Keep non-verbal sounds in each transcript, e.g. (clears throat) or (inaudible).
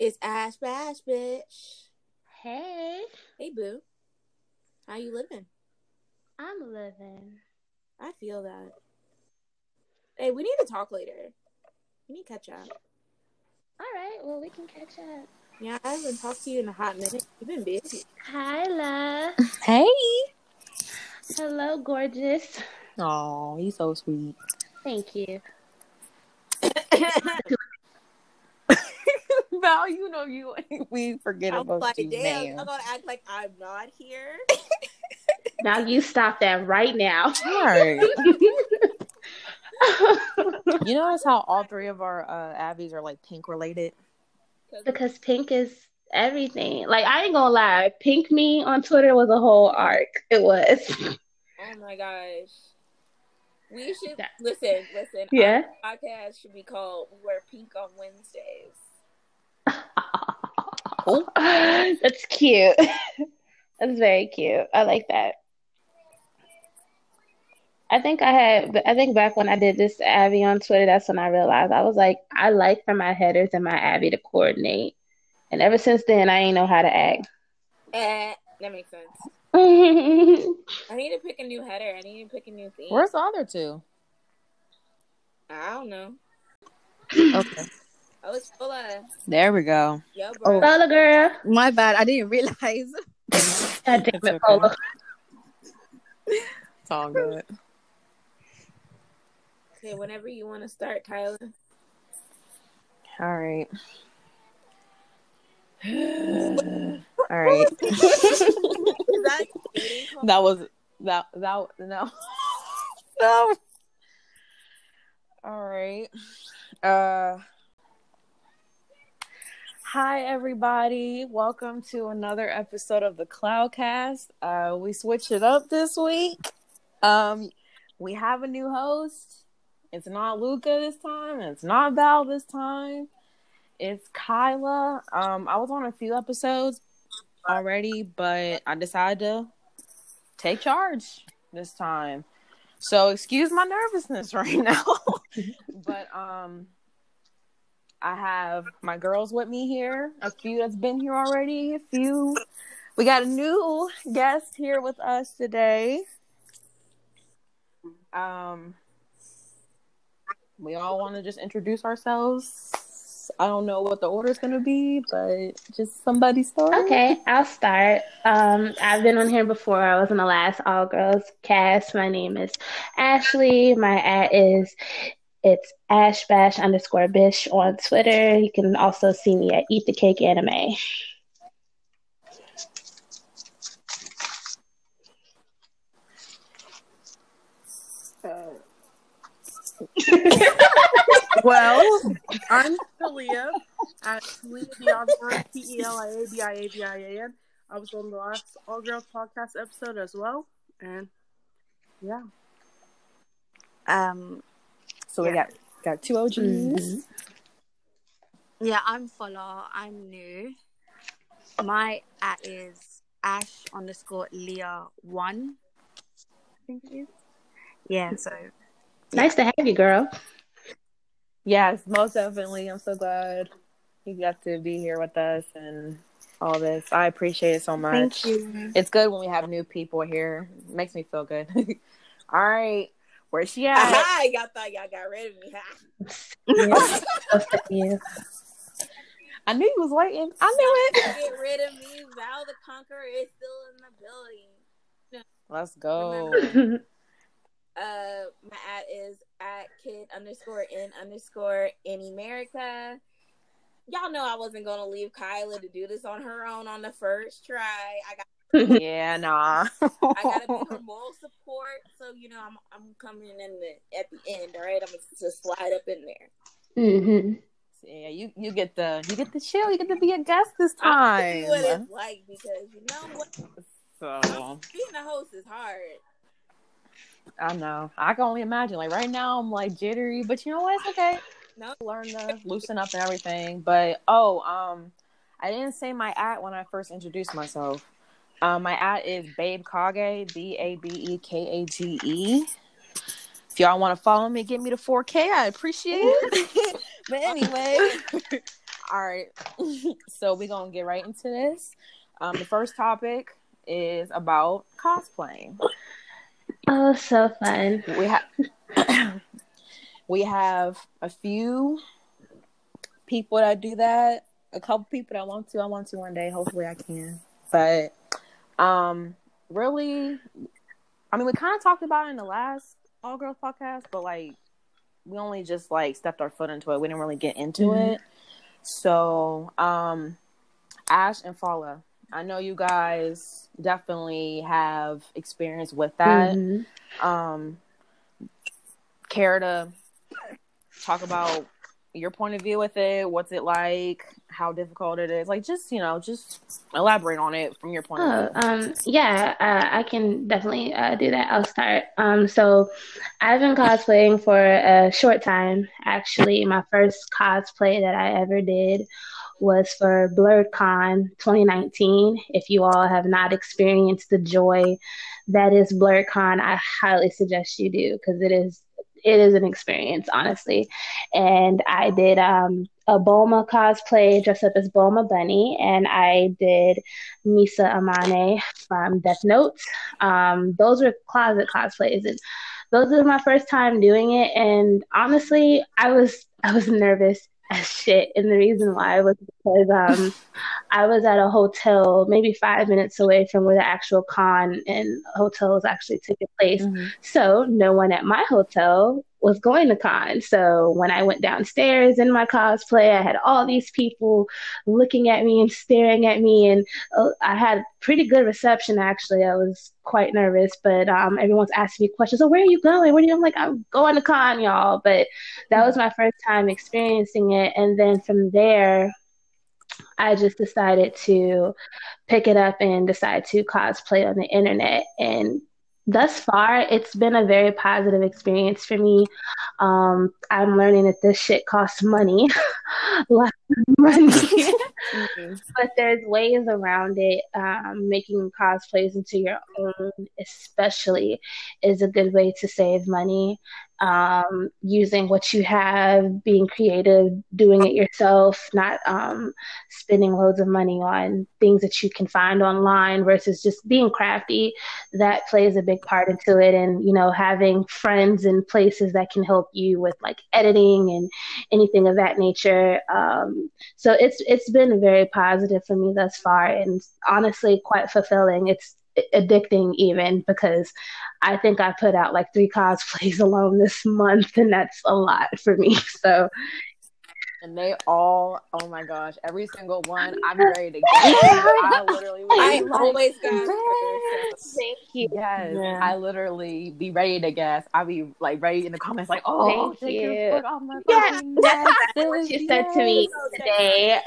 It's Ash Bash, bitch. Hey, Hey, boo. How you living? I'm living. I feel that. Hey, we need to talk later. We need to catch up. All right, well, we can catch up. Yeah, I haven't talked to you in a hot minute. You've been busy. Hi, love. Hey. Hello, gorgeous. Oh, he's so sweet. Thank you. (coughs) (coughs) Val, you know you (laughs) we forget I was about like, you, damn, man. y'all gonna act like I'm not here? Now you stop that right now. All right. (laughs) you notice how all three of our uh, Abbeys are like pink related? because pink is everything. Like I ain't gonna lie, pink me on Twitter was a whole arc. It was. Oh my gosh. We should listen, listen. Yeah. Our podcast should be called We Wear Pink on Wednesdays. (laughs) That's cute. (laughs) That's very cute. I like that. I think I had, I think back when I did this Abby on Twitter, that's when I realized I was like, I like for my headers and my Abby to coordinate. And ever since then, I ain't know how to act. Eh, that makes sense. (laughs) I need to pick a new header. I need to pick a new theme. Where's the other two? I don't know. Okay. Oh, it's full There we go. yo, bro. Lola girl. My bad. I didn't realize. (laughs) God damn It's it, okay. (laughs) It's all good. Okay, whenever you want to start, Kyla. All right. (laughs) all right. That dating? That was that that no no. All right. Uh Hi everybody. Welcome to another episode of the Cloudcast. Uh we switched it up this week. Um we have a new host. It's not Luca this time, and it's not Val this time. It's Kyla. Um I was on a few episodes already, but I decided to take charge this time. So excuse my nervousness (laughs) right now. (laughs) but um I have my girls with me here, a few that's been here already, a few we got a new guest here with us today. Um we all want to just introduce ourselves. I don't know what the order is going to be, but just somebody start. Okay, I'll start. Um, I've been on here before. I was in the last All Girls cast. My name is Ashley. My at is it's Ash Bash underscore Bish on Twitter. You can also see me at Eat the Cake Anime. Well, I'm Talia at Talia Bianca, T E L I A B I A B I A N. I was on the last All Girls podcast episode as well, and yeah. Um, So we got got two OGs. Mhm. yeah, I'm Fola. I'm new. My at is Ash underscore Leah one. I think it is. Yeah, so Nice to have you, girl. Yes, most definitely. I'm so glad you got to be here with us and all this. I appreciate it so much. thank you. It's good when we have new people here. It makes me feel good. (laughs) all right. Where's she at? Aha, y'all thought y'all got rid of me. Yeah. (laughs) I knew you was waiting. I knew it. Get rid of me. Val the Conqueror is still in the building. Let's go. Uh, my ad is at kid underscore n underscore in America. Y'all know I wasn't gonna leave Kyla to do this on her own on the first try. I got yeah, nah. (laughs) I gotta be her (laughs) moral support, so you know I'm I'm coming in the at the end. All right, I'm gonna just slide up in there. Mm-hmm. yeah, you you get the you get the chill. You get to be a guest this I'll tell time. what it's like because you know what So being a host is hard. I know. I can only imagine. Like right now, I'm like jittery, but you know what? It's okay. No, Learn to loosen up and everything. But oh, um, I didn't say my at when I first introduced myself. Um, my at is Babe Kage, B A B E K A G E. If y'all want to follow me, get me to 4K. I appreciate it. (laughs) but anyway, (laughs) All right. (laughs) so we're gonna get right into this. Um, the first topic is about cosplaying. Oh, so fun. We have (coughs) we have a few people that do that. A couple people that want to. I want to one day. Hopefully, I can. But um, really, I mean, we kind of talked about it in the last All Girls podcast, but like, we only just like stepped our foot into it. We didn't really get into Mhm. it. So, um, Ash and Fola, I know you guys definitely have experience with that. Mhm. Um, care to talk about your point of view with it? What's it like? How difficult it is? Like, just you know, just elaborate on it from your point Oh, of view. um, yeah, uh, I can definitely uh, do that. I'll start. Um, so I've been cosplaying for a short time. Actually, my first cosplay that I ever did was for BlerdCon 2019. If you all have not experienced the joy that is BlerdCon, I highly suggest you do because it is it is an experience, honestly. And I did um, a Bulma cosplay dressed up as Bulma Bunny, and I did Misa Amane from Death Note. Um, those were closet cosplays, and those were my first time doing it. And honestly, I was I was nervous as (laughs) shit, and the reason why was because um, (laughs) I was at a hotel, maybe five minutes away from where the actual con and hotel was actually taking place. So no one at my hotel was going to con. So when I went downstairs in my cosplay, I had all these people looking at me and staring at me, and uh, I had pretty good reception actually. I was quite nervous, but um, everyone's asking me questions. So where are you going? Where are you? I'm like, I'm going to con, y'all. But that was my first time experiencing it, and then from there. I just decided to pick it up and decide to cosplay on the internet. And thus far, it's been a very positive experience for me. Um, I'm learning that this shit costs money, (laughs) lots of (laughs) money, (laughs) but there's ways around it. Um, making cosplays into your own, especially, is a good way to save money. Um, using what you have, being creative, doing it yourself, not um, spending loads of money on things that you can find online versus just being crafty. That plays a big part into it, and you know, having friends and places that can help you with like editing and anything of that nature. Um, so it's it's been very positive for me thus far, and honestly, quite fulfilling. It's addicting even because I think I put out like three cosplays (laughs) alone this month, and that's a lot for me. (laughs) So And they all, oh my gosh, every single one, I'm (laughs) ready to go. I literally I like, always got yes. thank you. Yes, Yeah. I literally be ready to guess. I be like ready in the comments, like, "Oh, Thank take you. foot off my Yeah, fucking that's what sis, you said to me yes." today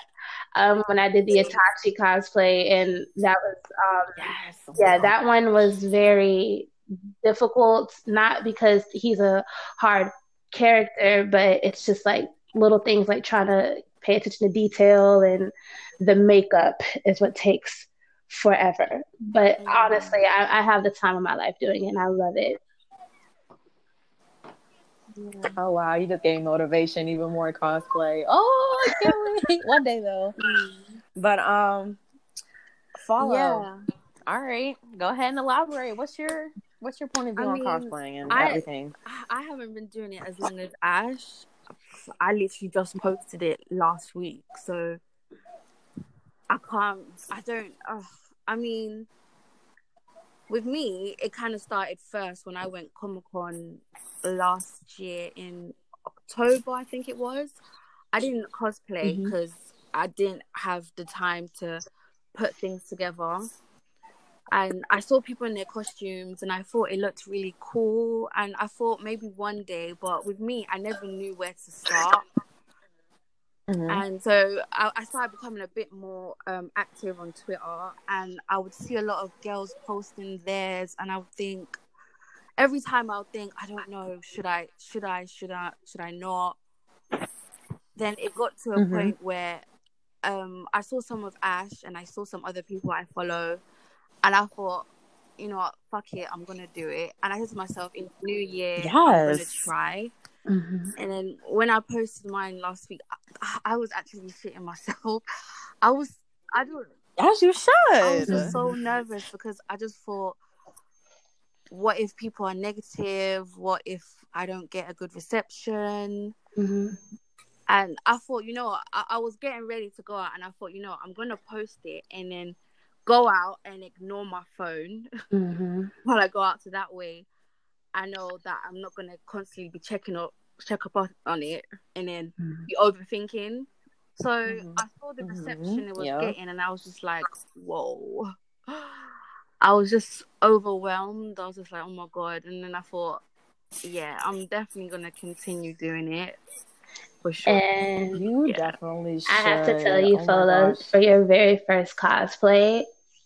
um, when I did the Itachi cosplay, and that was um, Yes, yeah, that one was very difficult. Not because he's a hard character, but it's just like little things like trying to pay attention to detail and the makeup is what takes forever. But honestly, I, I have the time of my life doing it, and I love it. Oh wow, you just gave motivation, even more cosplay. Oh, I can't wait. (laughs) One day though. But um, Fola. Yeah. All right, go ahead and elaborate. What's your what's your point of view I on mean, cosplaying and I- everything? I- haven't been doing it as long as Ash. I literally just posted it last week, so I can't. I don't. ugh. I mean, with me, it kind of started first when I went Comic Con last year in October, I think it was. I didn't cosplay mm-hmm. because I didn't have the time to put things together. And I saw people in their costumes and I thought it looked really cool. And I thought maybe one day, but with me, I never knew where to start. Mhm. And so I, I started becoming a bit more um, active on Twitter, and I would see a lot of girls posting theirs, and I would think every time I would think, I don't know, should I, should I, should I, should I not? Then it got to a Mhm. point where um, I saw some of Ash, and I saw some other people I follow, and I thought, you know what, fuck it, I'm gonna do it. And I said to myself, in new year, I'm gonna try. Mm-hmm. And then when I posted mine last week, I, I was actually shitting myself. I was, I don't, As you should. I was so nervous because I just thought, what if people are negative? What if I don't get a good reception? Mm-hmm. And I thought, you know, I, I was getting ready to go out, and I thought, you know, I'm gonna post it and then go out and ignore my phone Mm-hmm. (laughs) while I go out. to that way, I know that I'm not gonna constantly be checking up, check up on- on it, and then Mhm. be overthinking. So Mhm. I saw the reception it was Yeah. getting, and I was just like, whoa. (gasps) I was just overwhelmed. I was just like, oh my god. And then I thought, yeah, I'm definitely gonna continue doing it for sure. And You Yeah. definitely should. I have to tell you, Oh Fola, for your very first cosplay,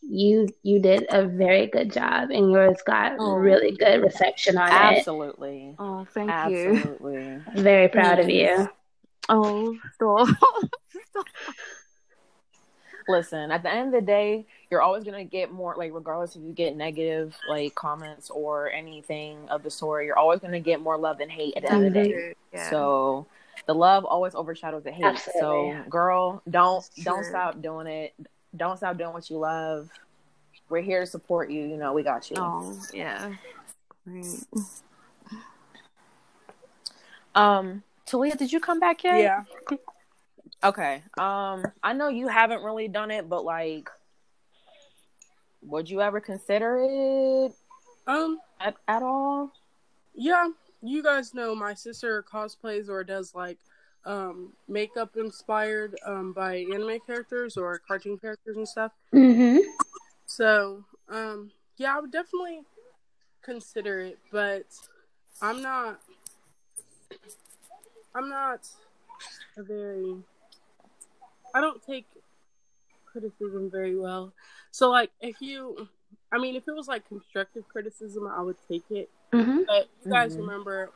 you you did a very good job, and yours got Oh. really good reception on it. Absolutely. oh, thank you. Absolutely. Very proud of you. Oh, stop. (laughs) Stop. Listen, at the end of the day, you're always gonna get more like regardless if you get negative like comments or anything of the sort, you're always gonna get more love than hate at the end of the day. Yeah. So the love always overshadows the hate. Absolutely. So girl, don't don't stop doing it. Don't stop doing what you love. We're here to support you. You know, we got you. oh, yeah. Great. Um, Talia, did you come back yet? Yeah. Okay. Um, I know you haven't really done it, but like, would you ever consider it Um. at, at all? Yeah. You guys know my sister cosplays or does like um makeup inspired um by anime characters or cartoon characters and stuff. Mm-hmm. So, um, yeah, I would definitely consider it, but I'm not. I'm not a very. I don't take criticism very well. So, like, if you, I mean, if it was like constructive criticism, I would take it. Mm-hmm. But you guys Mhm. remember?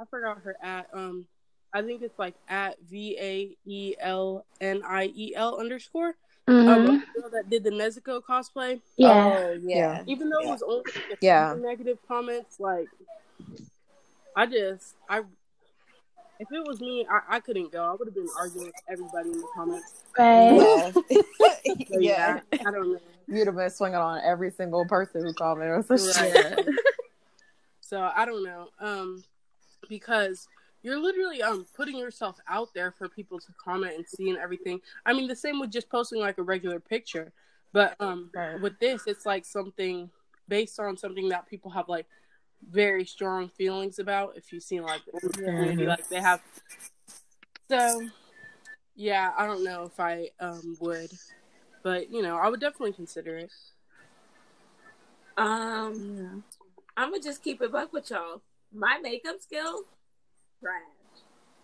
I forgot her at. Um, I think it's like at V A E L N I E L underscore. Mm-hmm. Um, girl that did the Nezuko cosplay yeah. Oh, yeah. even though it was only like Yeah. negative comments, like I just I if it was me, I, I couldn't go. I would have been arguing with everybody in the comments. Right. (laughs) So, yeah, I don't know. You'd have been swinging on every single person who commented. So Right. (laughs) So I don't know. Um, because you're literally um putting yourself out there for people to comment and see and everything. I mean, the same with just posting like a regular picture, but um Right. with this, it's like something based on something that people have like very strong feelings about. If you've seen like maybe Mhm. like they have. So yeah, I don't know if I um would, but you know, I would definitely consider it. Um, I'm gonna just keep it buck with y'all. My makeup skills, trash.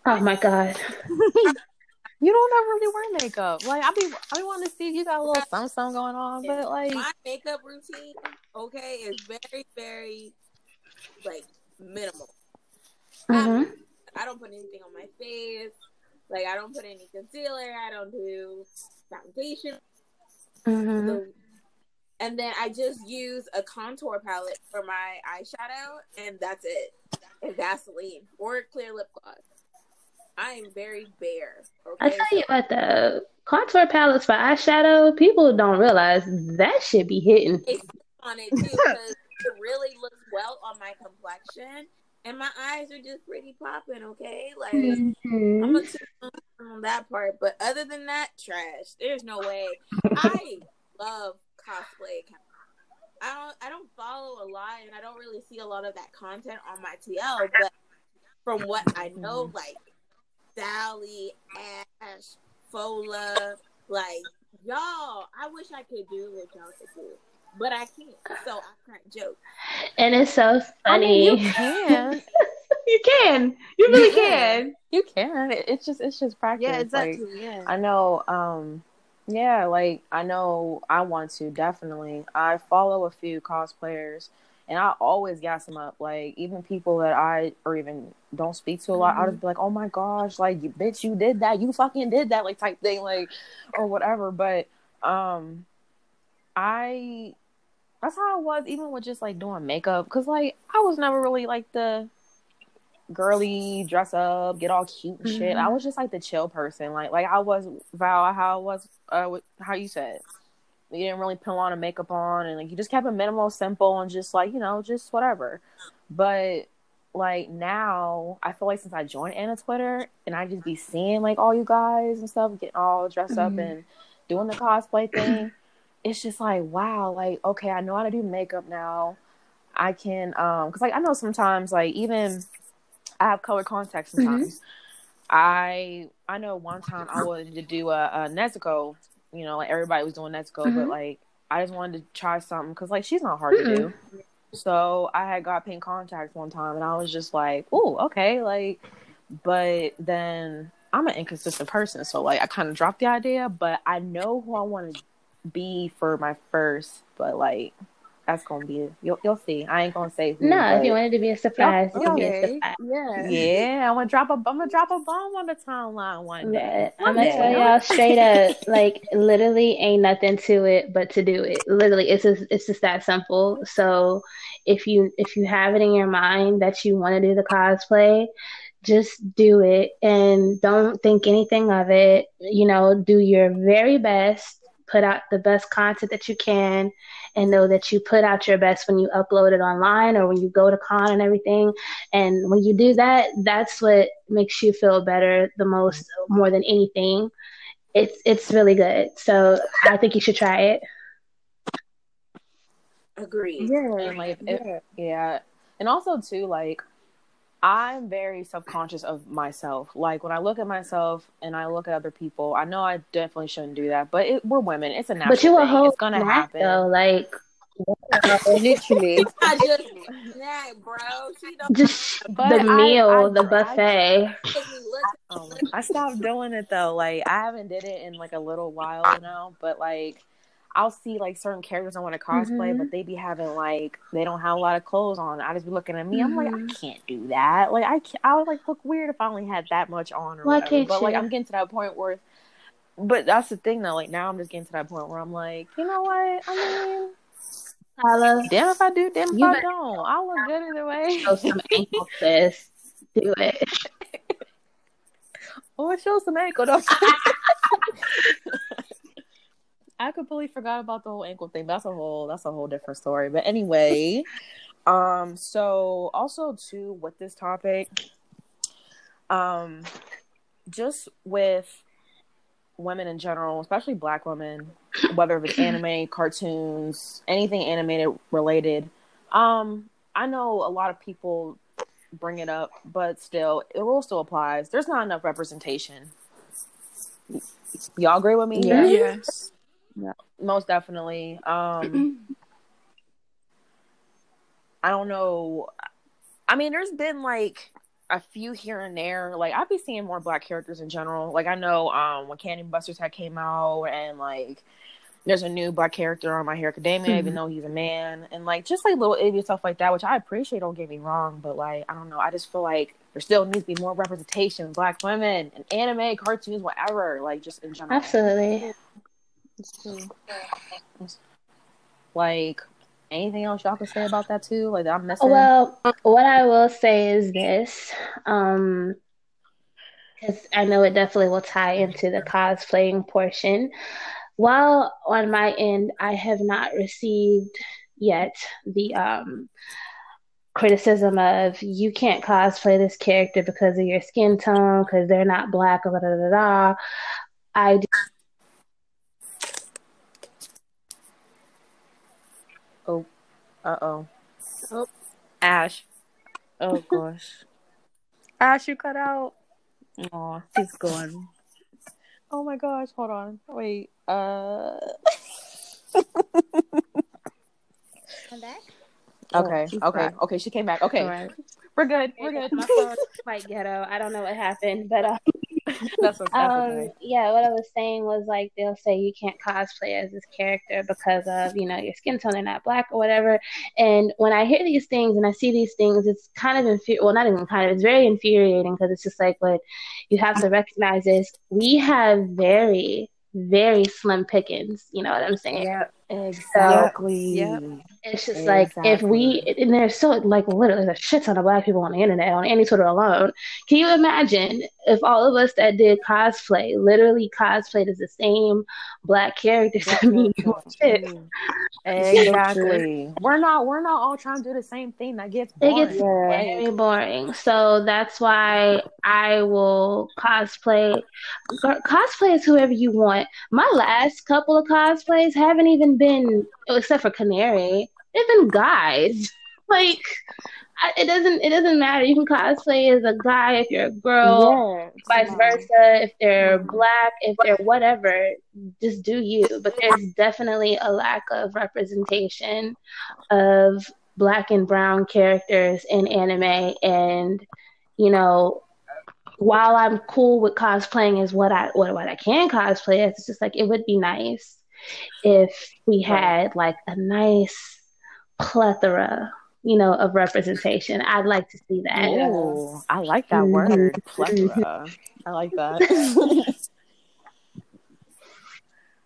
Oh my god. (laughs) You don't ever really wear makeup. Like I be, I be wanting to see if you got a little something, something going on, but like, My makeup routine, okay, is very, very like minimal. Mm-hmm. I don't put anything on my face. Like I don't put any concealer. I don't do foundation. Mm-hmm. So- and then I just use a contour palette for my eyeshadow, and that's it. And Vaseline or clear lip gloss. I am very bare. I Okay, tell you what, the contour palettes for eyeshadow, people don't realize that should be hitting. They on it too (laughs) because it really looks well on my complexion, and my eyes are just pretty popping. Okay, like I'm Mhm. gonna tune on that part, but other than that, trash. There's no way. I love cosplay. accounts. I don't. I don't follow a lot, and I don't really see a lot of that content on my TL. But from what I know, like Sally, Ash, Fola, like y'all, I wish I could do what y'all could do, but I can't. So I can't joke. And it's so I funny. mean, you can, (laughs) You can. You really Yeah. can. you can. It's just, it's just practice. Yeah, Like, exactly. yeah. I know, um, yeah, like I know I want to definitely. I follow a few cosplayers and I always gas them up. Like even people that I or even don't speak to a lot, I'll just be like, Oh my gosh, like you bitch, you did that, you fucking did that, like type thing, like or whatever. But um I that's how I was even with just like doing makeup. Cause like I was never really like the girly, dress up, get all cute and shit. I Mhm. was just like the chill person, like like I was Val, how I was, uh, how you said. You didn't really put a lot of makeup on, and like you just kept it minimal, simple, and just like you know, just whatever. But like now, I feel like since I joined Anna Twitter, and I just be seeing like all you guys and stuff getting all dressed up Mhm. and doing the cosplay thing. (clears throat) It's just like wow, like okay, I know how to do makeup now. I can um because like I know sometimes like even I have color contacts sometimes. I I know one time I wanted to do a, a Nezuko, you know, like everybody was doing Nezuko, but Mhm. like I just wanted to try something because like she's not hard to do. So I had got pink contacts one time, and I was just like, "Oh, okay." Like, but then I'm an inconsistent person, so like I kind of dropped the idea. But I know who I want to be for my first, but like that's gonna be you'll you'll see. I ain't gonna say who. No, if you wanted to be a surprise, it could be a Okay. surprise. Yeah. yeah, I'm gonna drop a I'm gonna drop a bomb on the timeline one day. But I'm gonna tell y'all straight up, like literally ain't nothing to it but to do it. Literally, it's just it's just that simple. So if you if you have it in your mind that you want to do the cosplay, just do it and don't think anything of it. You know, do your very best, put out the best content that you can, and know that you put out your best when you upload it online or when you go to con and everything. And when you do that, that's what makes you feel better the most, more than anything. It's it's really good. So I think you should try it. Agreed. Yeah, and like if- Yeah. yeah, and also too like I'm very self conscious of myself. Like when I look at myself and I look at other people, I know I definitely shouldn't do that, but it, we're women. It's a natural But you a thing. whole It's gonna snack happen. though, like (laughs) Literally, I just snack, bro. She don't just But the I- meal, I- the I- buffet. make me look. Um, I stopped doing it though. Like I haven't did it in like a little while now, but like I'll see like certain characters I want to cosplay, Mhm. but they be having like they don't have a lot of clothes on. I just be looking at me. I'm like, I Mhm. can't do that. Like I can't, I would like look weird if I only had that much on or Why whatever. can't but like? I'm getting to that point where. But that's the thing though. Like now I'm just getting to that point where I'm like, you know what? I mean, Tyler, damn if I do, damn if You I don't. I look good either way. show some ankle, sis. Do it. (laughs) Oh, it shows some ankle. Though. (laughs) I completely forgot about the whole ankle thing. That's a whole that's a whole different story. But anyway, um, so also too with this topic, um, just with women in general, especially black women, whether it's anime, cartoons, anything animated related. Um, I know a lot of people bring it up, but still, the rule still applies. There's not enough representation. Y'all agree with me? Yeah. Yes. Most definitely. Um, I don't know. I mean, there's been like a few here and there. Like I'd be seeing more black characters in general. Like I know um when Cannon Busters had came out and like there's a new black character on My Hero Academia, even Mhm. though he's a man, and like just like little idiot stuff like that, which I appreciate. Don't get me wrong, but like I don't know. I just feel like there still needs to be more representation of black women and anime, cartoons, whatever. Like just in general. Absolutely. Like anything else y'all can say about that too? Like I'm missing. Well, what I will say is this, um, because I know it definitely will tie into the cosplaying portion. While on my end, I have not received yet the um criticism of you can't cosplay this character because of your skin tone, because they're not black, blah, blah, blah, blah. I do oh, uh oh. Oh. Ash. Oh (laughs) gosh. Ash, you cut out. Aw, she's gone. Oh my gosh, hold on. Wait. Uh. I'm back. Okay. she's okay. back. Okay. She came back. Okay. All right. We're good. We're good. My (laughs) phone is quite ghetto. I don't know what happened, but uh, (laughs) that's that's um, yeah, what I was saying was like they'll say you can't cosplay as this character because of you know your skin tone, they're not black or whatever. And when I hear these things and I see these things, it's kind of infuri- well, not even kind of, it's very infuriating because it's just like what you have to recognize is we have very very slim pickings. You know what I'm saying? Yeah. Exactly. Yep. It's just like if we and there's so like literally a shit ton of black people on the internet on any Twitter alone. Can you imagine if all of us that did cosplay literally cosplayed as the same black characters? I mean, shit. Exactly. (laughs) We're not we're not all trying to do the same thing. That gets It gets Like, very boring. So that's why I will cosplay. Cosplay is whoever you want. My last couple of cosplays haven't even been, except for Canary, they've been guys. (laughs) Like I, it doesn't it doesn't matter. You can cosplay as a guy if you're a girl, yeah. vice versa. If they're black, if they're whatever, just do you. But there's definitely a lack of representation of black and brown characters in anime, and you know, while I'm cool with cosplaying as what I what, what I can cosplay as, it's just like it would be nice if we had like a nice plethora, you know, of representation. I'd like to see that. Ooh, I like that Mhm. word. Plethora. I like that. (laughs)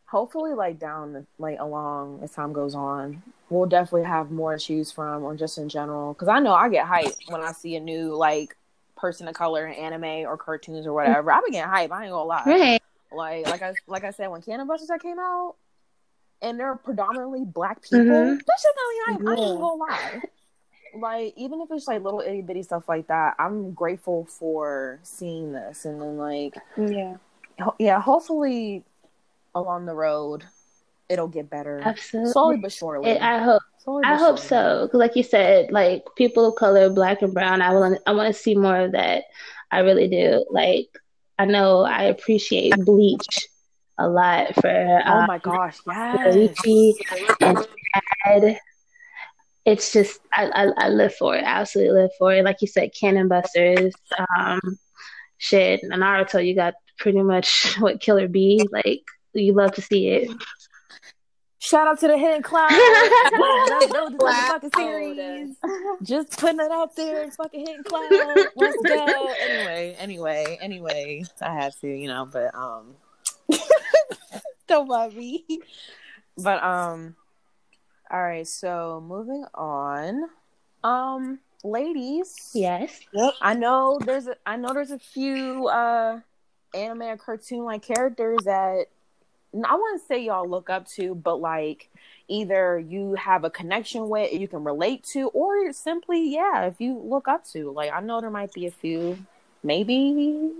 Hopefully, like down, like along as time goes on, we'll definitely have more to choose from, or just in general. Because I know I get hyped when I see a new like person of color in anime or cartoons or whatever. I be getting hyped. I ain't gonna lie. Right. Like, like I like I said, when Cannon Busters that came out, and they're predominantly black people, Mhm. that shit got me. I Yeah. ain't gonna lie. Like, even if it's like little itty bitty stuff like that, I'm grateful for seeing this. And then, like, Yeah. ho- yeah, hopefully along the road, it'll get better. Absolutely. Slowly but surely. It, I hope. I hope so. Cause like you said, like people of color, black and brown. I want. I want to see more of that. I really do. Like I know I appreciate Bleach a lot for. Oh um, my gosh, yes. And Chad. It's just I, I I live for it. I absolutely live for it. Like you said, Cannon Busters. Um, shit, Naruto. You got pretty much (laughs) what Killer B. Like you love to see it. Shout out to the Hidden Cloud. (laughs) That- that was the fucking series. (laughs) Just putting it out there, fucking Hidden Cloud. Let's go. Anyway, anyway, anyway. I had to, you know, but um (laughs) don't mind me. But um all right, so moving on. Um ladies. Yes. Yep. I know there's a I know there's a few uh anime or cartoon like characters that I wouldn't say y'all look up to, but like either you have a connection with, you can relate to, or simply, yeah, if you look up to. Like I know there might be a few, maybe.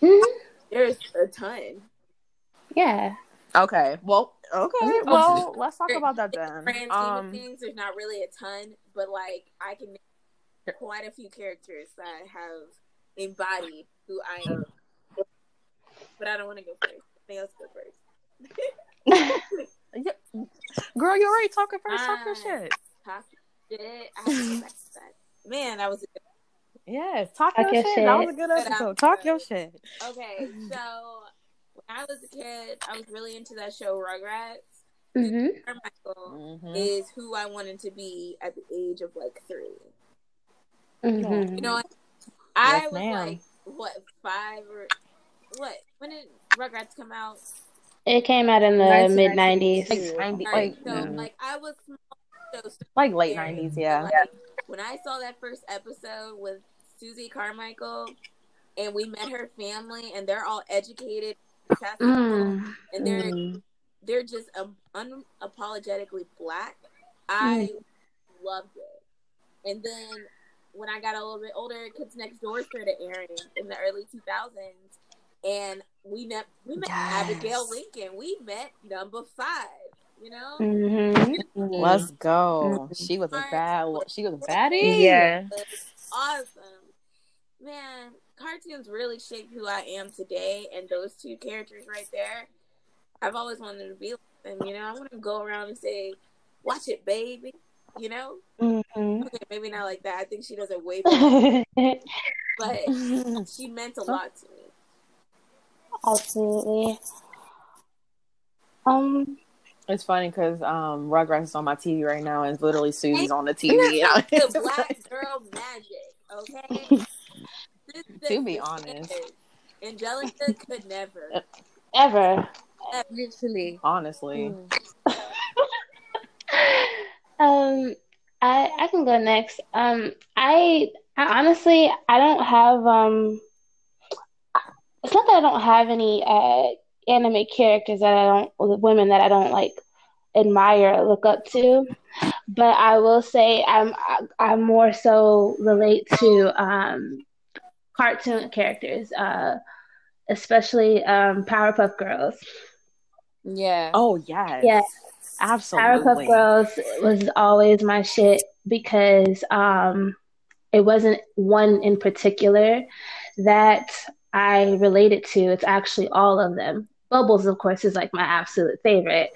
Mhm. There's a ton. Yeah. Okay, well, okay, well, (laughs) let's talk about that Grand then. scheme Um, of things, there's not really a ton, but like I can name quite a few characters that have embodied who I am. (laughs) But I don't want to go first. Somebody else go first. (laughs) girl, you're already talking first. Talk your shit. Talk shit. I have to go back to that. Man, that was a good Yes, talk, Talk your, your shit. shit. That was a good episode. Talk your shit. Okay, so when I was a kid, I was really into that show Rugrats. hmm Carmichael Mhm. is who I wanted to be at the age of like three. hmm You know, what? I Yes, was ma'am. like what five or what? When did Rugrats come out? It came out in the mid nineties. Like, 90, All right, like, so mm, like I was small, so like late scary. nineties, yeah. Like, when I saw that first episode with Susie Carmichael, and we met her family, and they're all educated, successful, Mm. and they're Mm. they're just um, unapologetically black. I loved it. And then when I got a little bit older, Kids Next Door started airing in the early 2000s, and we met we met Yes. Abigail Lincoln. We met number five. You know, hmm Let's go. She was a bad. She was a baddie. Yeah. Awesome, man. Cartoons really shaped who I am today, and those two characters right there, I've always wanted to be like them. You know, I want to go around and say, "Watch it, baby." You know, hmm okay, maybe not like that. I think she does it way (laughs) better, but (laughs) she meant a lot to me. Absolutely. Um. It's funny because um, Rugrats is on my TV right now, and it's literally Susie's on the TV. (laughs) the black girl magic, okay? To be honest. Angelica (laughs) could never. Ever. Literally. Honestly, (laughs) Um, I I can go next. Um, I I honestly I don't have um. It's not that I don't have any uh anime characters that I don't women that I don't like admire or look up to, but I will say I'm I more so relate to um cartoon characters, uh, especially um Powerpuff Girls. Yeah. Oh yes. Yeah. Absolutely. Powerpuff Girls was always my shit because um, it wasn't one in particular that I related to. It's actually all of them. Bubbles, of course, is like my absolute favorite.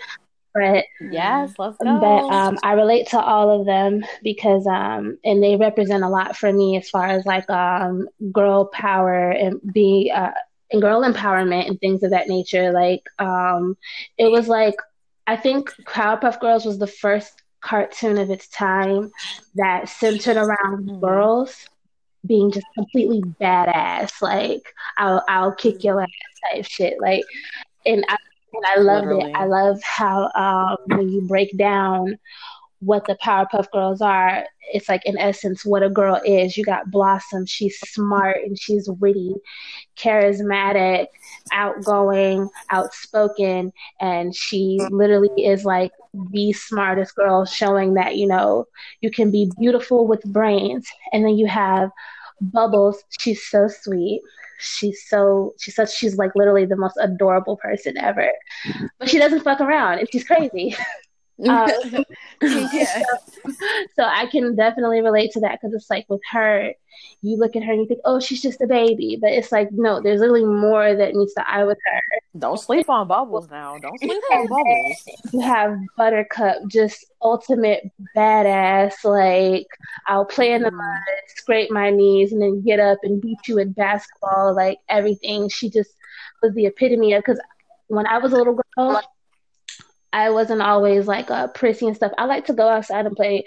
But Yes, let's go. but um, I relate to all of them because um, and they represent a lot for me as far as like um, girl power and be uh, and girl empowerment and things of that nature. Like um, it was like I think Powerpuff Girls was the first cartoon of its time that centered around Mhm. girls being just completely badass. Like I'll I'll kick your ass type shit. Like and I and I loved Literally. it. I love how um when you break down what the Powerpuff Girls are, it's like in essence what a girl is. You got Blossom, she's smart and she's witty, charismatic, outgoing, outspoken, and she literally is like the smartest girl, showing that, you know, you can be beautiful with brains. And then you have Bubbles, she's so sweet. She's so she's such she's like literally the most adorable person ever. Mm-hmm. But she doesn't fuck around and she's crazy. (laughs) Um, (laughs) (laughs) yeah. so I can definitely relate to that because it's like with her, you look at her and you think, oh, she's just a baby, but it's like no, there's literally more that meets the eye with her. Don't sleep on bubbles now. Don't (laughs) sleep on bubbles. You have Buttercup, just ultimate badass. Like I'll play in the Mhm. mud, scrape my knees, and then get up and beat you at basketball. Like everything, she just was the epitome of. Because when I was a little girl. I wasn't always like uh, prissy and stuff. I like to go outside and play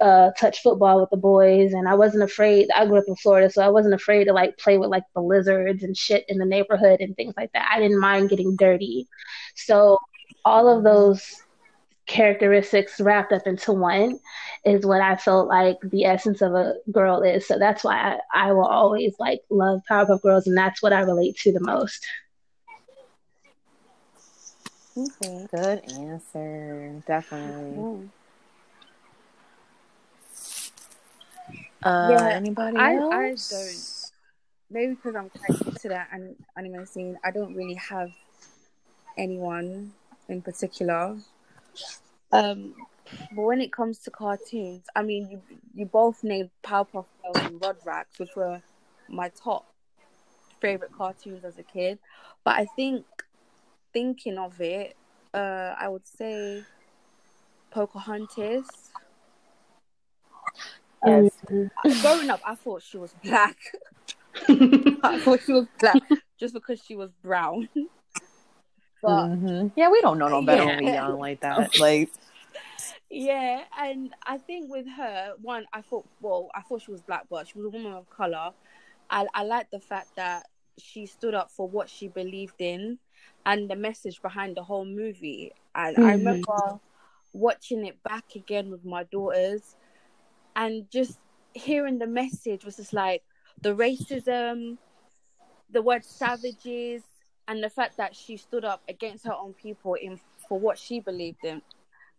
uh, touch football with the boys, and I wasn't afraid. I grew up in Florida, so I wasn't afraid to like play with like the lizards and shit in the neighborhood and things like that. I didn't mind getting dirty. So all of those characteristics wrapped up into one is what I felt like the essence of a girl is. So that's why I, I will always like love Powerpuff Girls, and that's what I relate to the most. Okay. Good answer. Definitely. Uh, Yeah, anybody I, else? I don't. Maybe because I'm quite new to that an- anime scene, I don't really have anyone in particular. Um, but when it comes to cartoons, I mean, you you both named Powerpuff Girls and Rugrats, which were my top favorite cartoons as a kid. But I think thinking of it, uh, I would say Pocahontas. Yes. Growing up, I thought she was black. (laughs) I thought she was black just because she was brown. But (laughs) Mhm. Yeah, we don't know no better when we Yeah. young like that. Like, yeah, and I think with her, one, I thought, well, I thought she was black, but she was a woman of color. I I like the fact that she stood up for what she believed in, and the message behind the whole movie. And I Mhm. remember watching it back again with my daughters, and just hearing the message was just like the racism, the word savages, and the fact that she stood up against her own people in for what she believed in.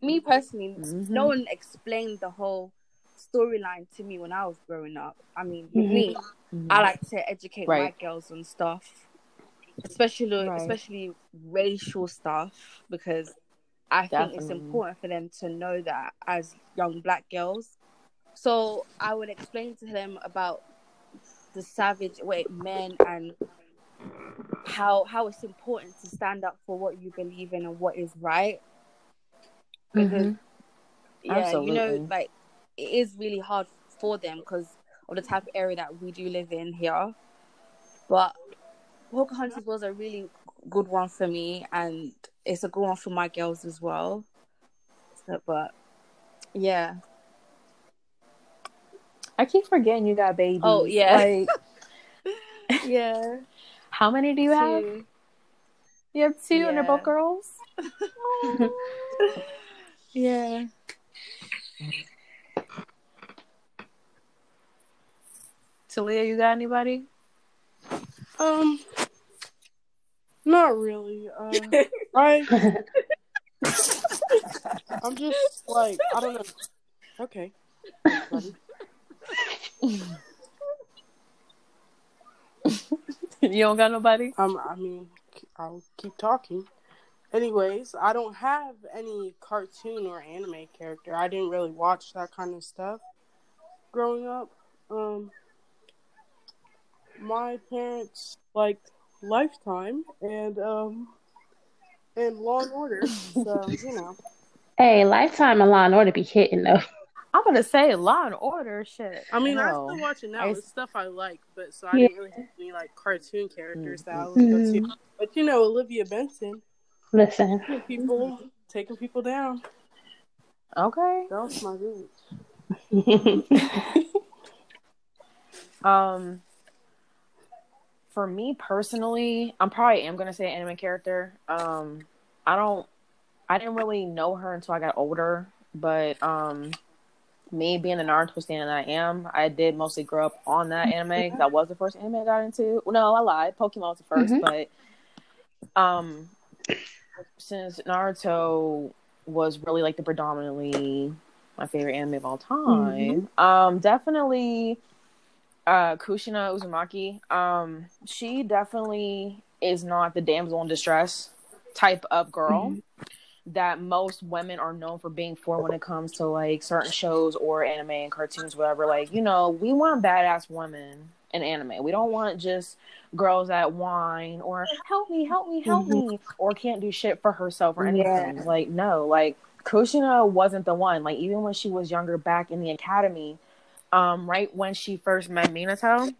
Me personally, Mhm. no one explained the whole storyline to me when I was growing up. I mean, with Mhm. me, Mhm. I like to educate my girls on stuff, especially Right. especially racial stuff, because I think it's important for them to know that as young black girls. So I would explain to them about the savage way men and how how it's important to stand up for what you believe in and what is right. Because Mhm. yeah, you know, like it is really hard for them because of the type of area that we do live in here. But Pocahontas was a really good one for me, and it's a good one for my girls as well. So, but yeah, I keep forgetting you got babies. Oh, yeah. Like, (laughs) (laughs) yeah, how many do you have? You have two, and they're both girls. (laughs) yeah. Talia, you got anybody? Um, not really. Uh, I (laughs) I'm just like I don't know. Okay. You don't got nobody? Um, I mean, I'll keep talking. Anyways, I don't have any cartoon or anime character. I didn't really watch that kind of stuff growing up. Um, my parents like Lifetime and um and Law and Order, so you know. Hey, Lifetime and Law and Order be hitting though. I'm gonna say Law and Order shit. I mean, I No. still watch it now. I- It's stuff I like, but so I Yeah. didn't really have any like cartoon characters that I would go to. But you know, Olivia Benson, Listen, people taking people down. Okay. That was my dude. (laughs) Um, for me personally, I'm probably am gonna say anime character. Um, I don't, I didn't really know her until I got older, but um, me being the Naruto fan that I am, I did mostly grow up on that anime. That was the first anime I got into. No, I lied. Pokemon was the 1st Mhm. but um, since Naruto was really like the predominantly my favorite anime of all time, um, definitely uh Kushina Uzumaki. Um she definitely is not the damsel in distress type of girl that most women are known for being for when it comes to like certain shows or anime and cartoons, whatever. Like, you know, we want badass women in anime. We don't want just girls that whine or help me, help me, help me, or can't do shit for herself or anything. Yeah. Like, no, like Kushina wasn't the one. Like, even when she was younger back in the academy, um, right when she first met Minato,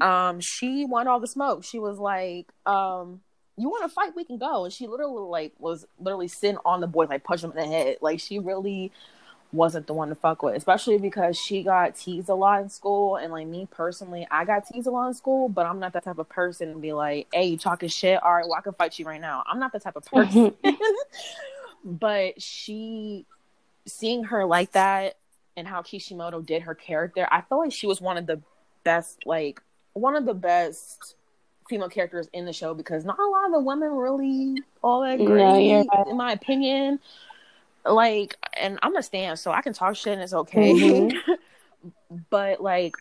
um, she wanted all the smoke. She was like, um, you want to fight? We can go. And she literally like was literally sitting on the boys, like punch him in the head. Like she really wasn't the one to fuck with, especially because she got teased a lot in school. And like me personally, I got teased a lot in school, but I'm not that type of person to be like, hey, you talking shit? All right, well, I can fight you right now. I'm not the type of (laughs) person. (laughs) but she, seeing her like that and how Kishimoto did her character, I felt like she was one of the best, like, one of the best female characters in the show because not a lot of the women really all that great, you're right. in my opinion. Like, and I'm a stan, so I can talk shit and it's okay. Mhm. (laughs) but like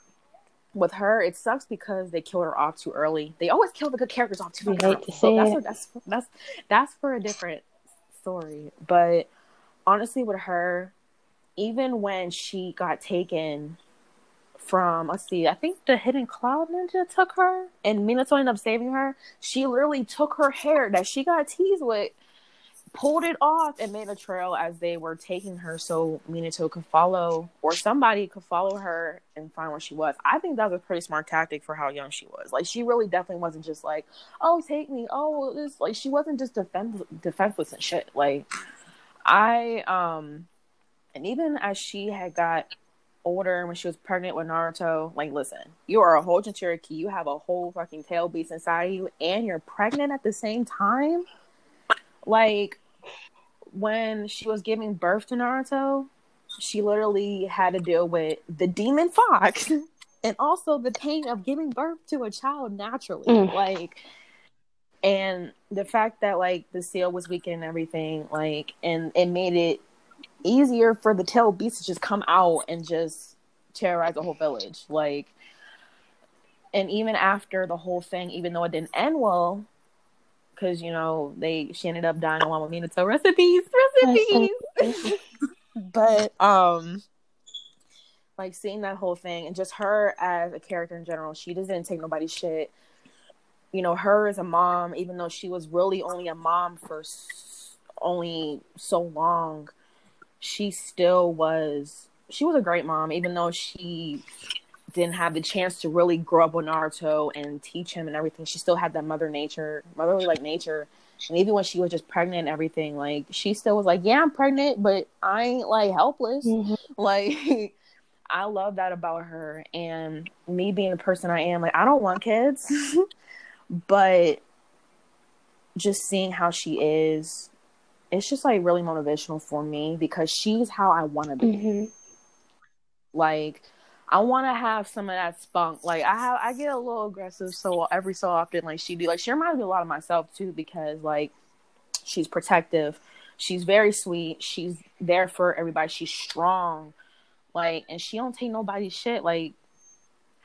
with her, it sucks because they killed her off too early. They always kill the good characters off too early. it. that's, that's that's that's for a different story. But honestly, with her, even when she got taken from let's see, I think the Hidden Cloud Ninja took her, and Minato ended up saving her. She literally took her hair that she got teased with, pulled it off, and made a trail as they were taking her, so Minato could follow, or somebody could follow her and find where she was. I think that was a pretty smart tactic for how young she was. Like she really definitely wasn't just like, "Oh, take me," oh, this like she wasn't just defense defenseless and shit. Like I um and even as she had got older when she was pregnant with Naruto, like listen, you are a whole Jinchuriki, you have a whole fucking tail beast inside of you, and you're pregnant at the same time. Like when she was giving birth to Naruto, she literally had to deal with the demon fox (laughs) and also the pain of giving birth to a child naturally. Mm. Like and the fact that like the seal was weak and everything, like and it made it easier for the tail beast to just come out and just terrorize the whole village. Like and even after the whole thing, even though it didn't end well, because you know they she ended up dying along with peace, rest in but um, like seeing that whole thing and just her as a character in general, she just didn't take nobody's shit. You know, her as a mom, even though she was really only a mom for only so long, she still was. She was a great mom, even though she didn't have the chance to really grow up with Naruto and teach him and everything. She still had that mother nature, motherly like nature. And even when she was just pregnant and everything, like she still was like, "Yeah, I'm pregnant, but I ain't like helpless." Mhm. (laughs) Like I love that about her. And me being the person I am, like I don't want kids, (laughs) but just seeing how she is it's just like really motivational for me because she's how I want to be. Mhm. Like I want to have some of that spunk. Like I have, I get a little aggressive so every so often. Like she do. Like she reminds me a lot of myself too because like she's protective. She's very sweet. She's there for everybody. She's strong. Like and she don't take nobody's shit. Like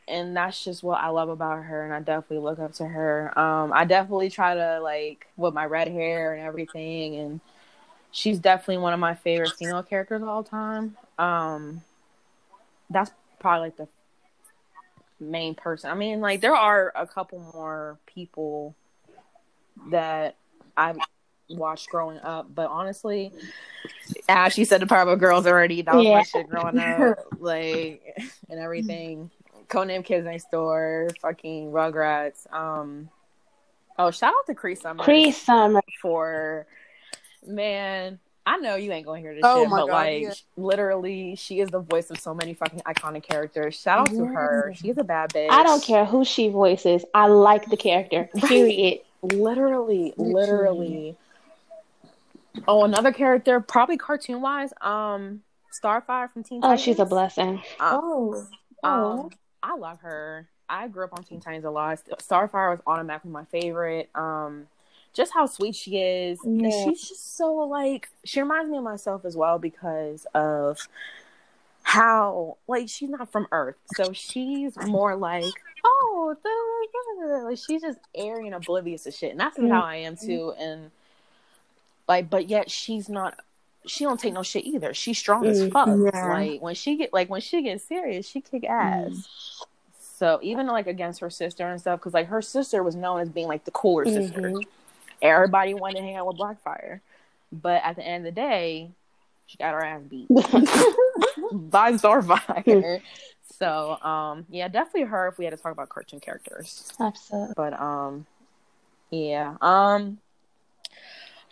and that's just what I love about her and I definitely look up to her. Um I definitely try to like with my red hair and everything and she's definitely one of my favorite female characters of all time. Um that's probably like the main person. I mean, like there are a couple more people that I watched growing up, but honestly, as she said, the Powerpuff Girls already that was Yeah. my shit growing up, (laughs) like and everything. Codename Kids Next Door, fucking Rugrats. Um, oh, shout out to Cree Summer Cree Summer. for man. I know you ain't gonna hear this Oh shit, my but God, like yeah. literally, she is the voice of so many fucking iconic characters. Shout out to her. She's a bad bitch. I don't care who she voices. I like the character. Period. Literally, literally. Oh, another character, probably cartoon wise. Um, Starfire from Teen Titans. Oh, Titans. she's a blessing. Um, Oh. um, I love her. I grew up on Teen Titans a lot. Starfire was automatically my favorite. Um, just how sweet she is. Yeah. she's just so like she reminds me of myself as well because of how like she's not from Earth, so she's more like oh, the, like she's just airy and oblivious to shit, and that's Mhm. how I am too. And like, but yet she's not. She don't take no shit either. She's strong as Mm, fuck. yeah. Like when she get like when she gets serious, she kick ass. So even like against her sister and stuff, because like her sister was known as being like the cooler sister. Everybody wanted to hang out with Blackfire, but at the end of the day, she got her ass beat (laughs) by Starfire. (laughs) so um, yeah, definitely her. If we had to talk about cartoon characters, Absolutely. but um, yeah. Um,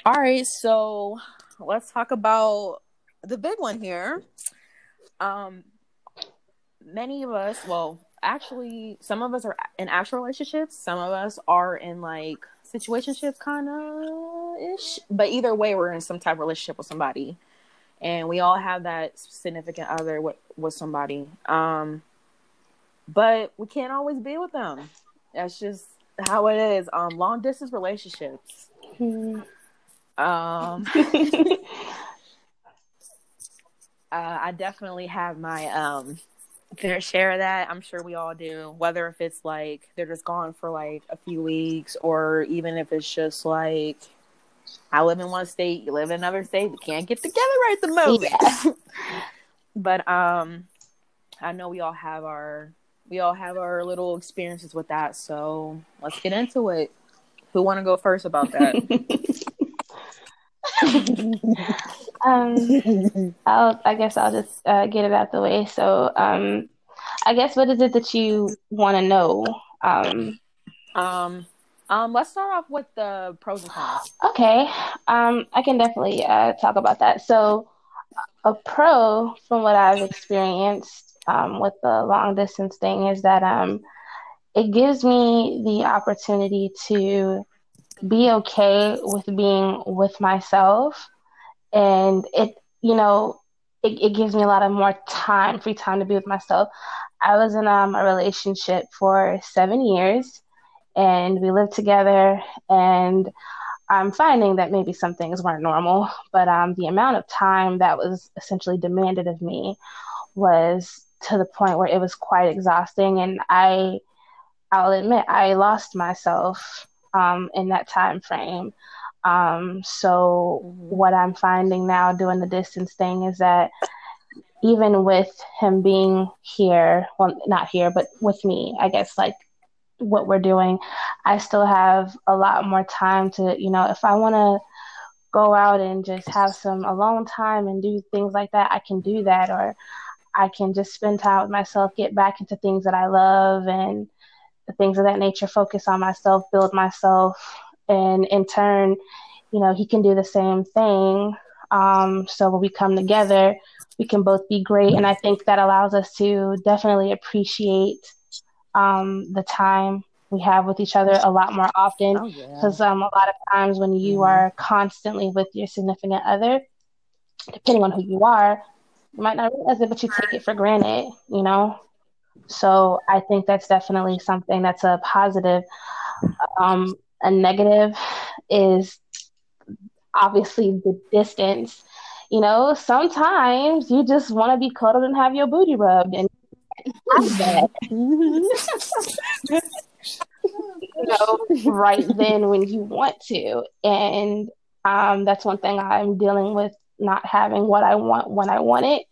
all right, so let's talk about the big one here. Um, many of us, well, actually, some of us are in actual relationships. Some of us are in like situationships, kind of ish. But either way, we're in some type of relationship with somebody, and we all have that significant other with with somebody. Um, but we can't always be with them. That's just how it is. Um, long distance relationships. Mhm. Um, (laughs) uh, I definitely have my um fair share of that. I'm sure we all do. Whether if it's like they're just gone for like a few weeks, or even if it's just like I live in one state, you live in another state, we can't get together right at the moment. Yeah. (laughs) but um, I know we all have our we all have our little experiences with that. So let's get into it. Who want to go first about that? (laughs) um, (laughs) I'll, I guess I'll just uh, get it out the way. So, um, I guess what is it that you want to know? Um, Um, um, let's start off with the pros and cons. okay, um, I can definitely uh, talk about that. So, a pro from what I've experienced um, with the long distance thing is that um, it gives me the opportunity to be okay with being with myself and it you know it, it gives me a lot of more time free time to be with myself. I was in um, a relationship for seven years and we lived together and i'm finding that maybe some things weren't normal but um, the amount of time that was essentially demanded of me was to the point where it was quite exhausting and i i'll admit i lost myself um, in that time frame um, so what I'm finding now doing the distance thing is that even with him being here, well, not here, but with me, I guess like what we're doing, I still have a lot more time to, you know, if I want to go out and just have some alone time and do things like that, I can do that. Or I can just spend time with myself, get back into things that I love and things of that nature, focus on myself, build myself. And in turn, you know, he can do the same thing. Um, so when we come together, we can both be great. And I think that allows us to definitely appreciate um, the time we have with each other a lot more often. Oh yeah. Because um, a lot of times when you Mhm. are constantly with your significant other, depending on who you are, you might not realize it, but you take it for granted, you know? So I think that's definitely something that's a positive. Um, a negative is obviously the distance. You know, sometimes you just want to be cuddled and have your booty rubbed, and (laughs) you know, right then when you want to. And um, that's one thing I'm dealing with not having what I want when I want it.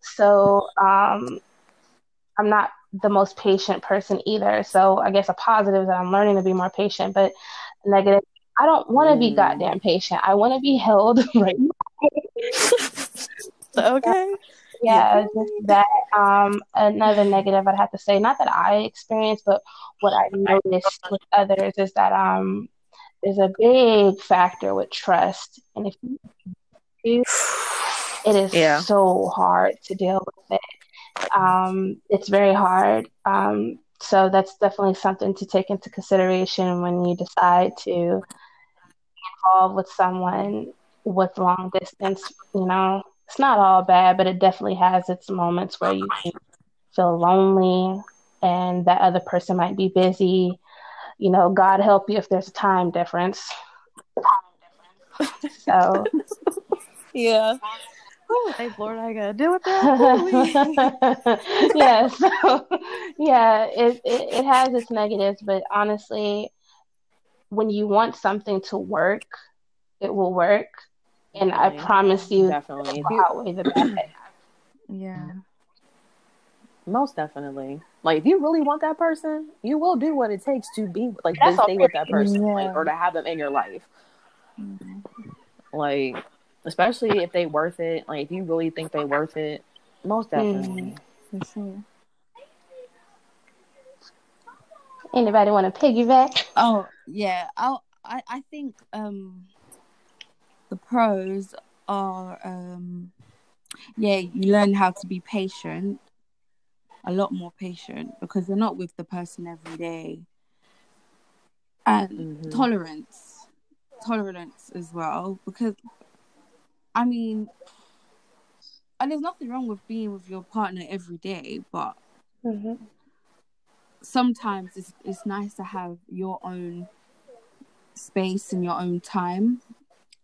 So um, I'm not the most patient person either. So I guess a positive is that I'm learning to be more patient, but negative, I don't want to be Mm. goddamn patient. I want to be held (laughs) right (laughs) okay. yeah, that. Um, another negative I'd have to say, not that I experienced, but what I noticed with others is that um, there's a big factor with trust, and if you do, it is Yeah. so hard to deal with it. Um, it's very hard. Um, so that's definitely something to take into consideration when you decide to involve with someone with long distance. You know, it's not all bad, but it definitely has its moments where you feel lonely and that other person might be busy. You know, God help you if there's a time difference. (laughs) So, Yeah. Oh, thank Lord, I gotta deal with that. (laughs) yeah, so yeah, it, it it has its negatives, but honestly, when you want something to work, it will work, and I promise you, Definitely. it If will you, outweigh the bad. yeah. Most definitely. Like if you really want that person, you will do what it takes to be like That's to stay with that person, Yeah. like or to have them in your life. Mhm. Like especially if they worth it. Like if you really think they worth it, most definitely. For sure. Anybody want to piggyback? Oh yeah, I I I think um the pros are um yeah you learn how to be patient, a lot more patient because you're not with the person every day, and Mhm. tolerance, tolerance as well because I mean, and there's nothing wrong with being with your partner every day, but hmm sometimes it's it's nice to have your own space and your own time.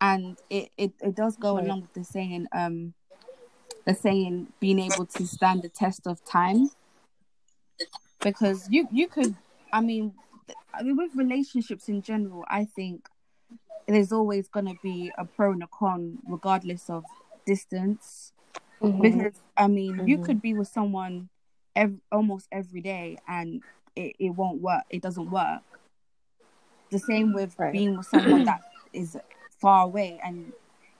And it it, it does go along with the saying um the saying being able to stand the test of time. Because you you could i mean i mean with relationships in general i think there's always going to be a pro and a con regardless of distance hmm because I mean, you Mhm. could be with someone ev- almost every day and it, it won't work. It doesn't work. The same with Right. being with someone that is far away and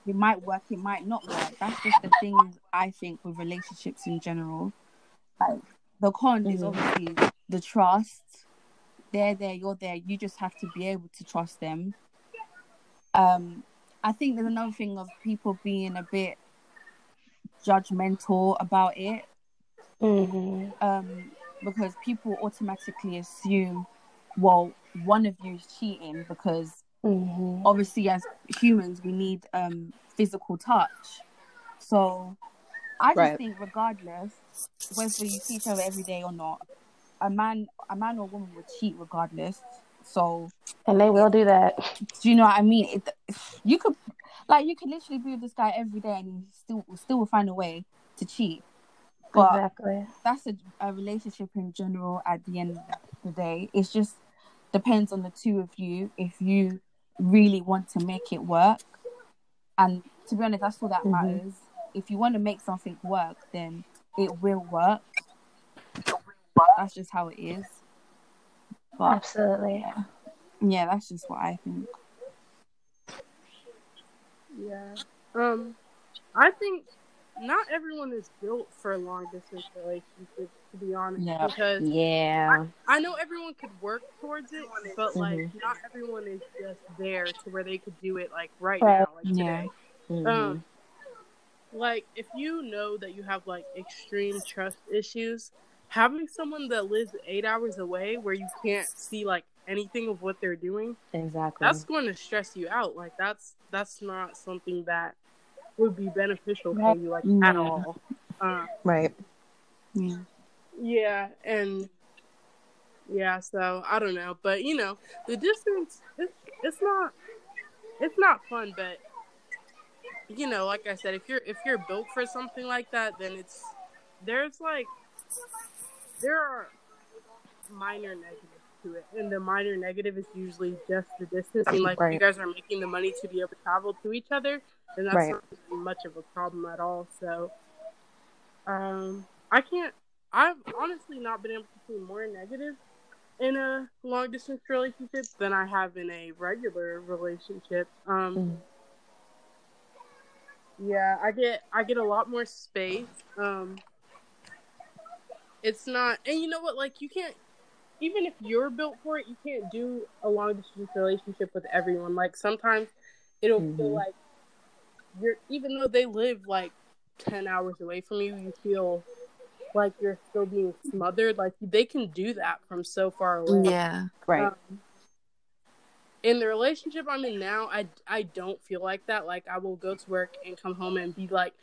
it might work, it might not work. That's just the thing I think with relationships in general. Like the con is Mhm. obviously the trust. They're there, you're there. You just have to be able to trust them. Um, I think there's another thing of people being a bit judgmental about it hmm um, because people automatically assume, well, one of you is cheating because hmm obviously, as humans, we need um, physical touch. So I just Right. think, regardless whether you see each other every day or not, a man, a man or woman would cheat regardless. So And they will do that. do you know what I mean? It, you could, like, you could literally be with this guy every day and he still still will find a way to cheat. But exactly. that's a, a relationship in general at the end of the day it's just depends on the two of you if you really want to make it work and to be honest that's all that Mhm. matters if you want to make something work then it will work that's just how it is but Absolutely. yeah yeah, that's just what i think Yeah. Um, I think not everyone is built for a long distance relationships, to be honest. Yeah. Because Yeah. I know everyone could work towards it, but like Mhm. not everyone is just there to where they could do it like right Right. now, like Yeah. today. Mhm. Um, like if you know that you have like extreme trust issues, having someone that lives eight hours away where you can't see like anything of what they're doing, Exactly. that's going to stress you out. Like that's that's not something that would be beneficial for you like at No. all. Uh, right. Yeah. yeah, and yeah, so I don't know, but you know, the distance it's it's not it's not fun, but you know, like I said, if you're if you're built for something like that, then it's there's like there are minor negatives to it, and the minor negative is usually just the distance. And like if you guys are making the money to be able to travel to each other, then that's Right. not much of a problem at all. So, um, I can't. I've honestly not been able to see more negative in a long distance relationship than I have in a regular relationship. Um, Mhm. yeah, I get I get a lot more space. Um, it's not, and you know what? Like you can't, even if you're built for it, you can't do a long distance relationship with everyone. Like sometimes it'll feel Mhm. like you're, even though they live like ten hours away from you, you feel like you're still being smothered. Like they can do that from so far away. Yeah. Right. Um, in the relationship I'm in now, I, I don't feel like that. Like I will go to work and come home and be like,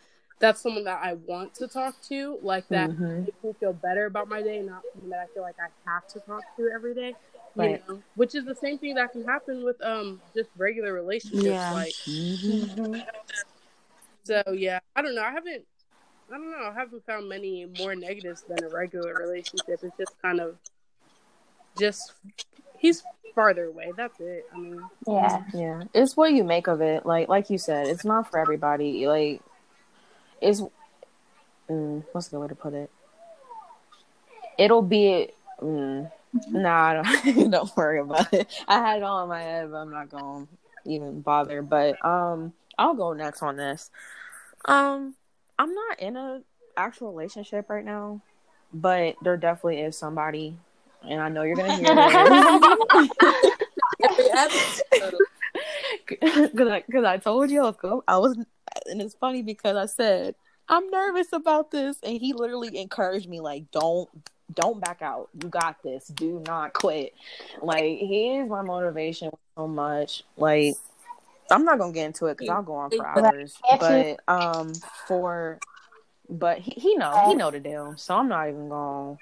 that's someone that I want to talk to. Like that Mhm. makes me feel better about my day, not someone that I feel like I have to talk to every day. You Right. know, which is the same thing that can happen with um just regular relationships. Yeah. Like Mhm. so, yeah. I don't know. I haven't. I don't know. I haven't found many more negatives than a regular relationship. It's just kind of just he's farther away. That's it. I mean, Yeah. Yeah, it's what you make of it. Like, like you said, it's not for everybody. Like, it's mm, what's the good way to put it? It'll be. Mm, nah, I don't, (laughs) don't worry about it. I had it all in my head, but I'm not gonna even bother. But um, I'll go next on this. Um, I'm not in a actual relationship right now, but there definitely is somebody, and I know you're gonna hear episode. Because (laughs) (laughs) I, cause I told you I was, go- I was, and it's funny because I said I'm nervous about this, and he literally encouraged me like, "Don't, don't back out. You got this. Do not quit." Like he is my motivation so much. Like I'm not gonna get into it because I'll go on for hours. But um, for, but he, he know he know the deal, so I'm not even going.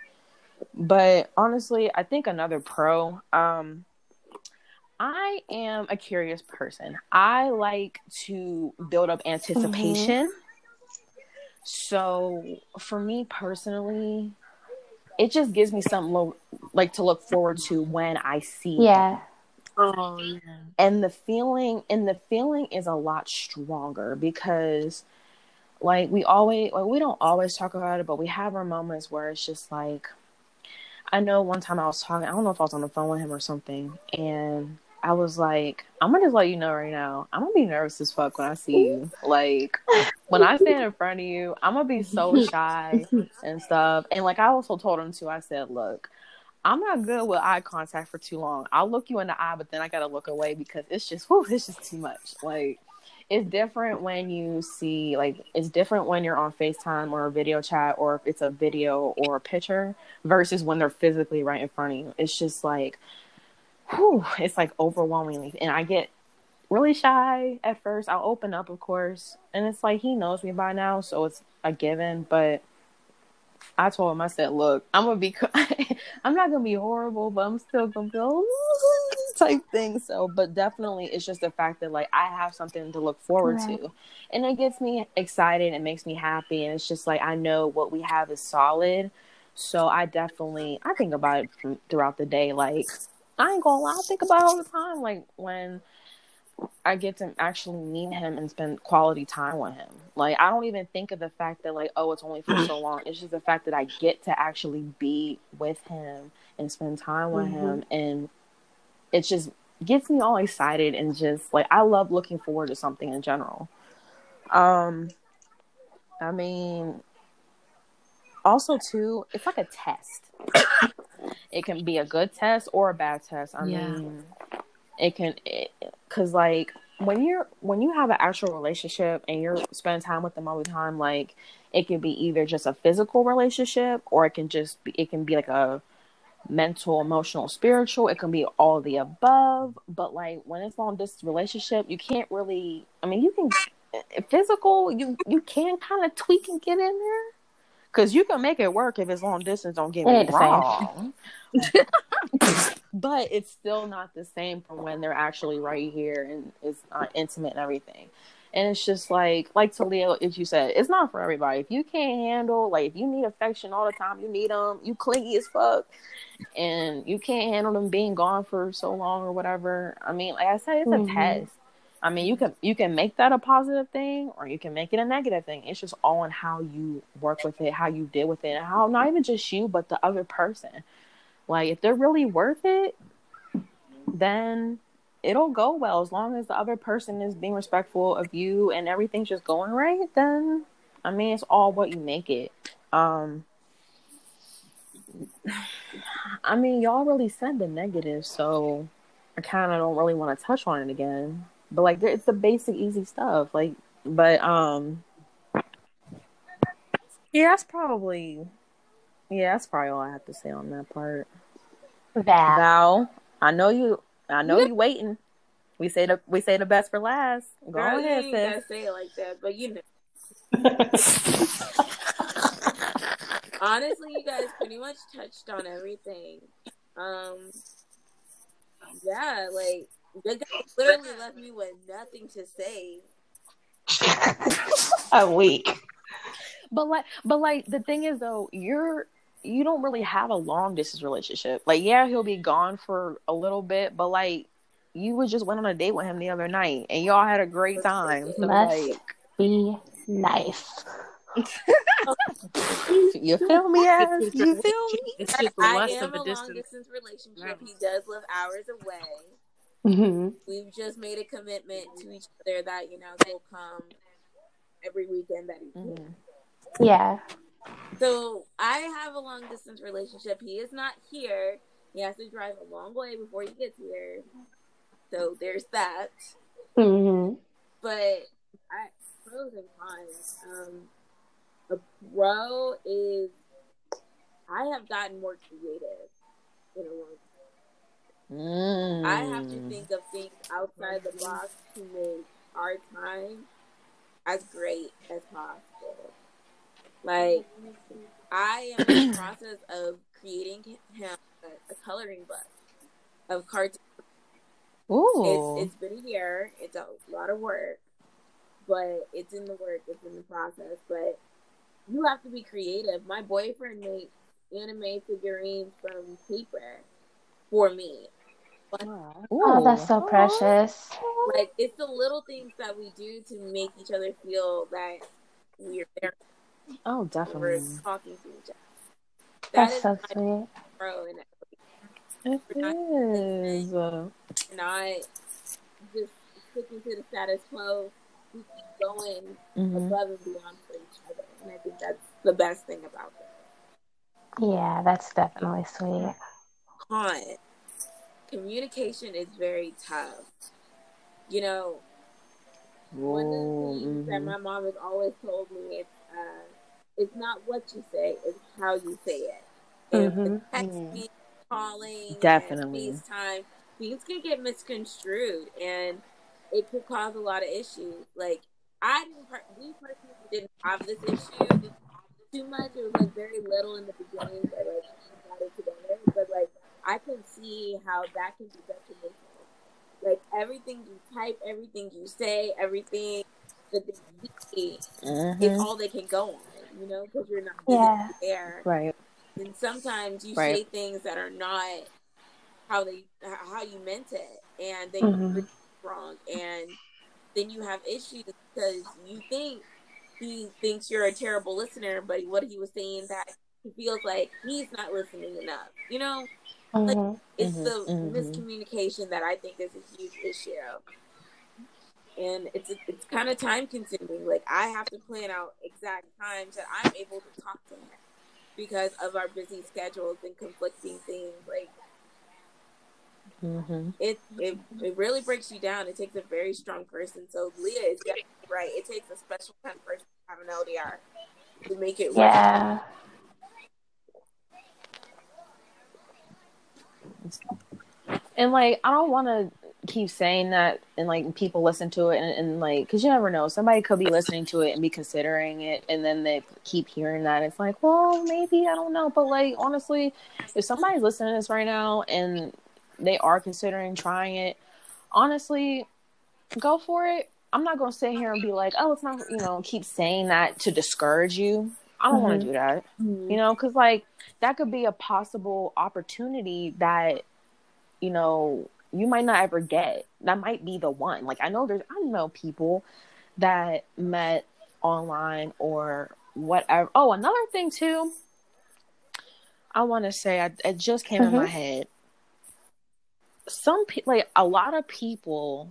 But honestly, I think another pro. Um, I am a curious person. I like to build up mm-hmm. anticipation. So for me personally, it just gives me something lo- like to look forward to when I see. Yeah. oh yeah. And the feeling and the feeling is a lot stronger because like we always like we don't always talk about it, but we have our moments where it's just like I know one time I was talking, I don't know if I was on the phone with him or something, and I was like, I'm gonna just let you know right now, I'm gonna be nervous as fuck when I see you. Like when I stand in front of you, I'm gonna be so (laughs) shy and stuff. And like I also told him too, I said, look, I'm not good with eye contact for too long. I'll look you in the eye, but then I gotta look away because it's just whew, it's just too much. Like it's different when you see like it's different when you're on FaceTime or a video chat or if it's a video or a picture versus when they're physically right in front of you. It's just like whew, it's like overwhelmingly and I get really shy at first. I'll open up of course. And it's like he knows me by now, so it's a given, but I told him, I said, look, I'm gonna be, (laughs) I'm not gonna be horrible, but I'm still gonna be (laughs) type thing. So, but definitely, it's just the fact that like I have something to look forward Right. to, and it gets me excited. It makes me happy, and it's just like I know what we have is solid. So I definitely, I think about it throughout the day. Like I ain't gonna lie, I think about it all the time. Like when I get to actually meet him and spend quality time with him. Like I don't even think of the fact that like oh it's only for so long. It's just the fact that I get to actually be with him and spend time with Mhm. him and it just gets me all excited and just like I love looking forward to something in general. Um I mean also too it's like a test. It can be a good test or a bad test. I Yeah. mean it can because like when you're when you have an actual relationship and you're spending time with them all the time, like it can be either just a physical relationship or it can just be it can be like a mental, emotional, spiritual. It can be all the above. But like when it's long distance relationship, you can't really. I mean, you can physical. You you can kind of tweak and get in there because you can make it work if it's long distance. Don't get me Ain't the same. wrong. (laughs) but it's still not the same from when they're actually right here and it's not intimate and everything. And it's just like, like Talia, as you said, it's not for everybody. If you can't handle, like, if you need affection all the time, you need them, you clingy as fuck, and you can't handle them being gone for so long or whatever. I mean, like I said, it's a Mhm. test. I mean, you can you can make that a positive thing or you can make it a negative thing. It's just all on how you work with it, how you deal with it, and how not even just you, but the other person. Like, if they're really worth it, then it'll go well as long as the other person is being respectful of you and everything's just going right then i mean it's all what you make it um i mean y'all really said the negative so i kind of don't really want to touch on it again but like there- it's the basic easy stuff like but um yeah that's probably yeah that's probably all i have to say on that part That. Val, I know you. I know you waiting. We say the we say the best for last. Go Girl, you ahead, ain't gotta say it like that, but you know. (laughs) Honestly, you guys pretty much touched on everything. Um, yeah, like you guys literally left me with nothing to say. (laughs) a week. But like, but like the thing is though, you're you don't really have a long distance relationship. Like, yeah, he'll be gone for a little bit, but like you was just went on a date with him the other night, and y'all had a great time. So Must like, be nice. (laughs) you feel me? Ass? You feel me? It's just the I lust am of a a long distance. distance relationship. He does live hours away. Hmm We've just made a commitment to each other that you know he'll come every weekend that he can. Mhm. Yeah. So I have a long distance relationship. He is not here. He has to drive a long way before he gets here. So there's that. hmm But I pros and cons. Um, a pro is I have gotten more creative in a long Mm. I have to think of things outside the box to make our time as great as possible. Like, I am in the (clears throat) process of creating him a, a coloring book of cartoons. Ooh. It's, it's been a year. It's a lot of work, but it's in the work. It's in the process. But you have to be creative. My boyfriend makes anime figurines from paper for me. Oh, that's so precious. Like it's the little things that we do to make each other feel that we're there. Oh, definitely. We're definitely. talking to each other. That That's is so my sweet. pro, and It is. Uh, not just sticking to the status quo. We keep going mhm. above and beyond for each other, and I think that's the best thing about it. Yeah, that's definitely sweet. Con communication is very tough. You know, one of the things that my mom has always told me is uh, it's not what you say, it's how you say it. And Mhm. with texting, calling, and Definitely. FaceTime, things can get misconstrued and it could cause a lot of issues. Like I didn't, we personally didn't have this issue too much. It was like very little in the beginning, but like got it together. But like I can see how that can be detrimental. Like everything you type, everything you say, everything that they see Mhm. is all they can go on. You know, because you're not Yeah. physically there. Right. And sometimes you Right. say things that are not how they how you meant it, and they Mhm. read it wrong, and then you have issues because you think he thinks you're a terrible listener, but what he was saying that he feels like he's not listening enough. You know, Mhm. it's Mhm, the mhm. miscommunication that I think is a huge issue. And it's it's kind of time consuming. Like I have to plan out exact times that I'm able to talk to him because of our busy schedules and conflicting things. Like Mm-hmm. it it it really breaks you down. It takes a very strong person. So Leah is definitely right. It takes a special kind of person to have an LDR to make it work. And like, I don't want to keep saying that, and like people listen to it, and, and like, because you never know, somebody could be listening to it and be considering it, and then they keep hearing that. It's like, well, maybe I don't know, but like, honestly, if somebody's listening to this right now and they are considering trying it, honestly, go for it. I'm not gonna sit here and be like, oh, it's not, you know, keep saying that to discourage you. I don't want to do that, you know, because like that could be a possible opportunity that you know you might not ever get. That might be the one. Like I know there's I know people that met online or whatever. Oh, another thing too. I want to say I, it just came in my Mhm. head. Some people, like a lot of people,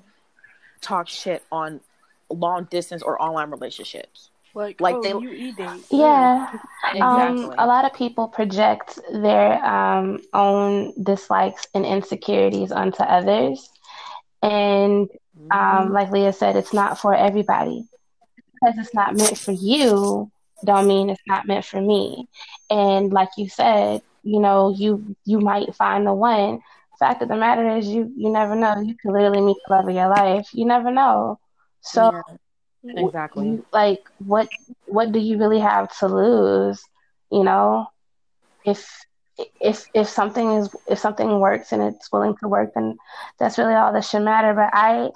talk shit on long distance or online relationships. Like, Like oh, they- you e date. Yeah. Um, Exactly. a lot of people project their um, own dislikes and insecurities onto others. And um, like Leah said, it's not for everybody. Because it's not meant for you, don't mean it's not meant for me. And like you said, you know, you you might find the one. Fact of the matter is, you you never know. You could literally meet the love of your life. You never know. So Yeah, exactly. like what what do you really have to lose you know if if if something is if something works and it's willing to work then that's really all that should matter but i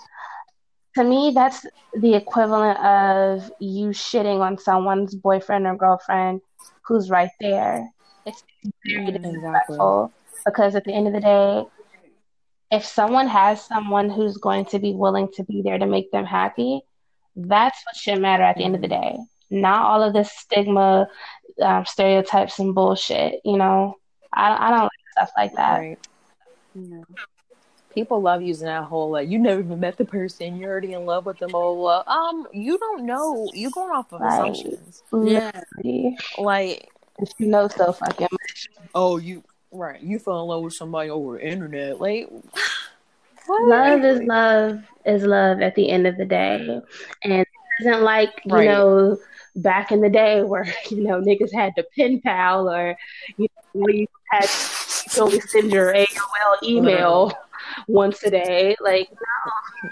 to me that's the equivalent of you shitting on someone's boyfriend or girlfriend who's right there it's very mm, Exactly. disrespectful because at the end of the day if someone has someone who's going to be willing to be there to make them happy that's what should matter at the end of the day. Not all of this stigma, um, stereotypes, and bullshit. You know, I I don't like stuff like that. Right. People love using that whole like you never even met the person, you're already in love with them. Blah, blah, blah. Um, you don't know. You're going off of Right. assumptions. Yeah. Literally. Like, you know so fucking much. oh, you right? You fell in love with somebody over the internet. Like, what? Love is love is love at the end of the day, and it isn't like you Right. know back in the day where (laughs) you know niggas had to pen pal or you know you had you could only send your AOL email once a day. Like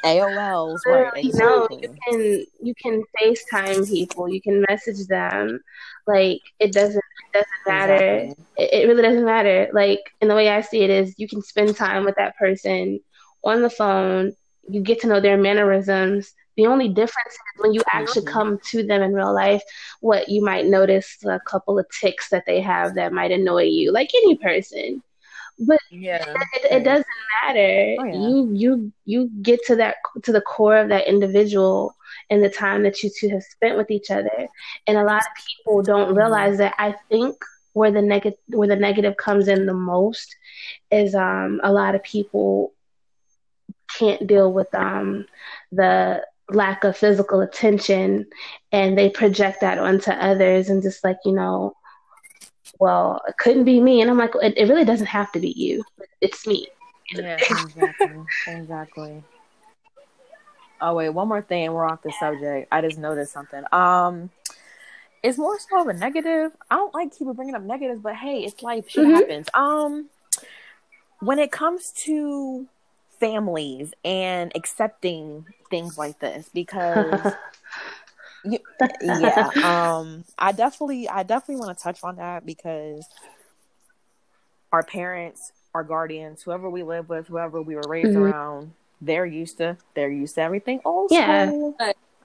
AOLs, right? Literally, no, you can you can FaceTime people, you can message them. Like it doesn't it doesn't matter. Exactly. It, it really doesn't matter. Like and the way I see it is you can spend time with that person on the phone, you get to know their mannerisms. The only difference is when you actually Mhm. come to them in real life, what you might notice a couple of ticks that they have that might annoy you, like any person. But Yeah. it, it doesn't matter. Oh, yeah. You you you get to that to the core of that individual and the time that you two have spent with each other. And a lot of people don't Mhm. realize that. I think where the negative where the negative comes in the most is um a lot of people can't deal with um the lack of physical attention and they project that onto others and just like you know well it couldn't be me and i'm like it, it really doesn't have to be you it's me Yeah, (laughs) exactly. exactly. Oh wait, one more thing. We're off the subject. I just noticed something. Um, it's more so of a negative. I don't like keep bringing up negatives, but hey, it's life. Shit Mhm. happens. Um, when it comes to families and accepting things like this, because (laughs) yeah, um, I definitely, I definitely want to touch on that because our parents, our guardians, whoever we live with, whoever we were raised Mhm. around, they're used to, they're used to everything old Yeah.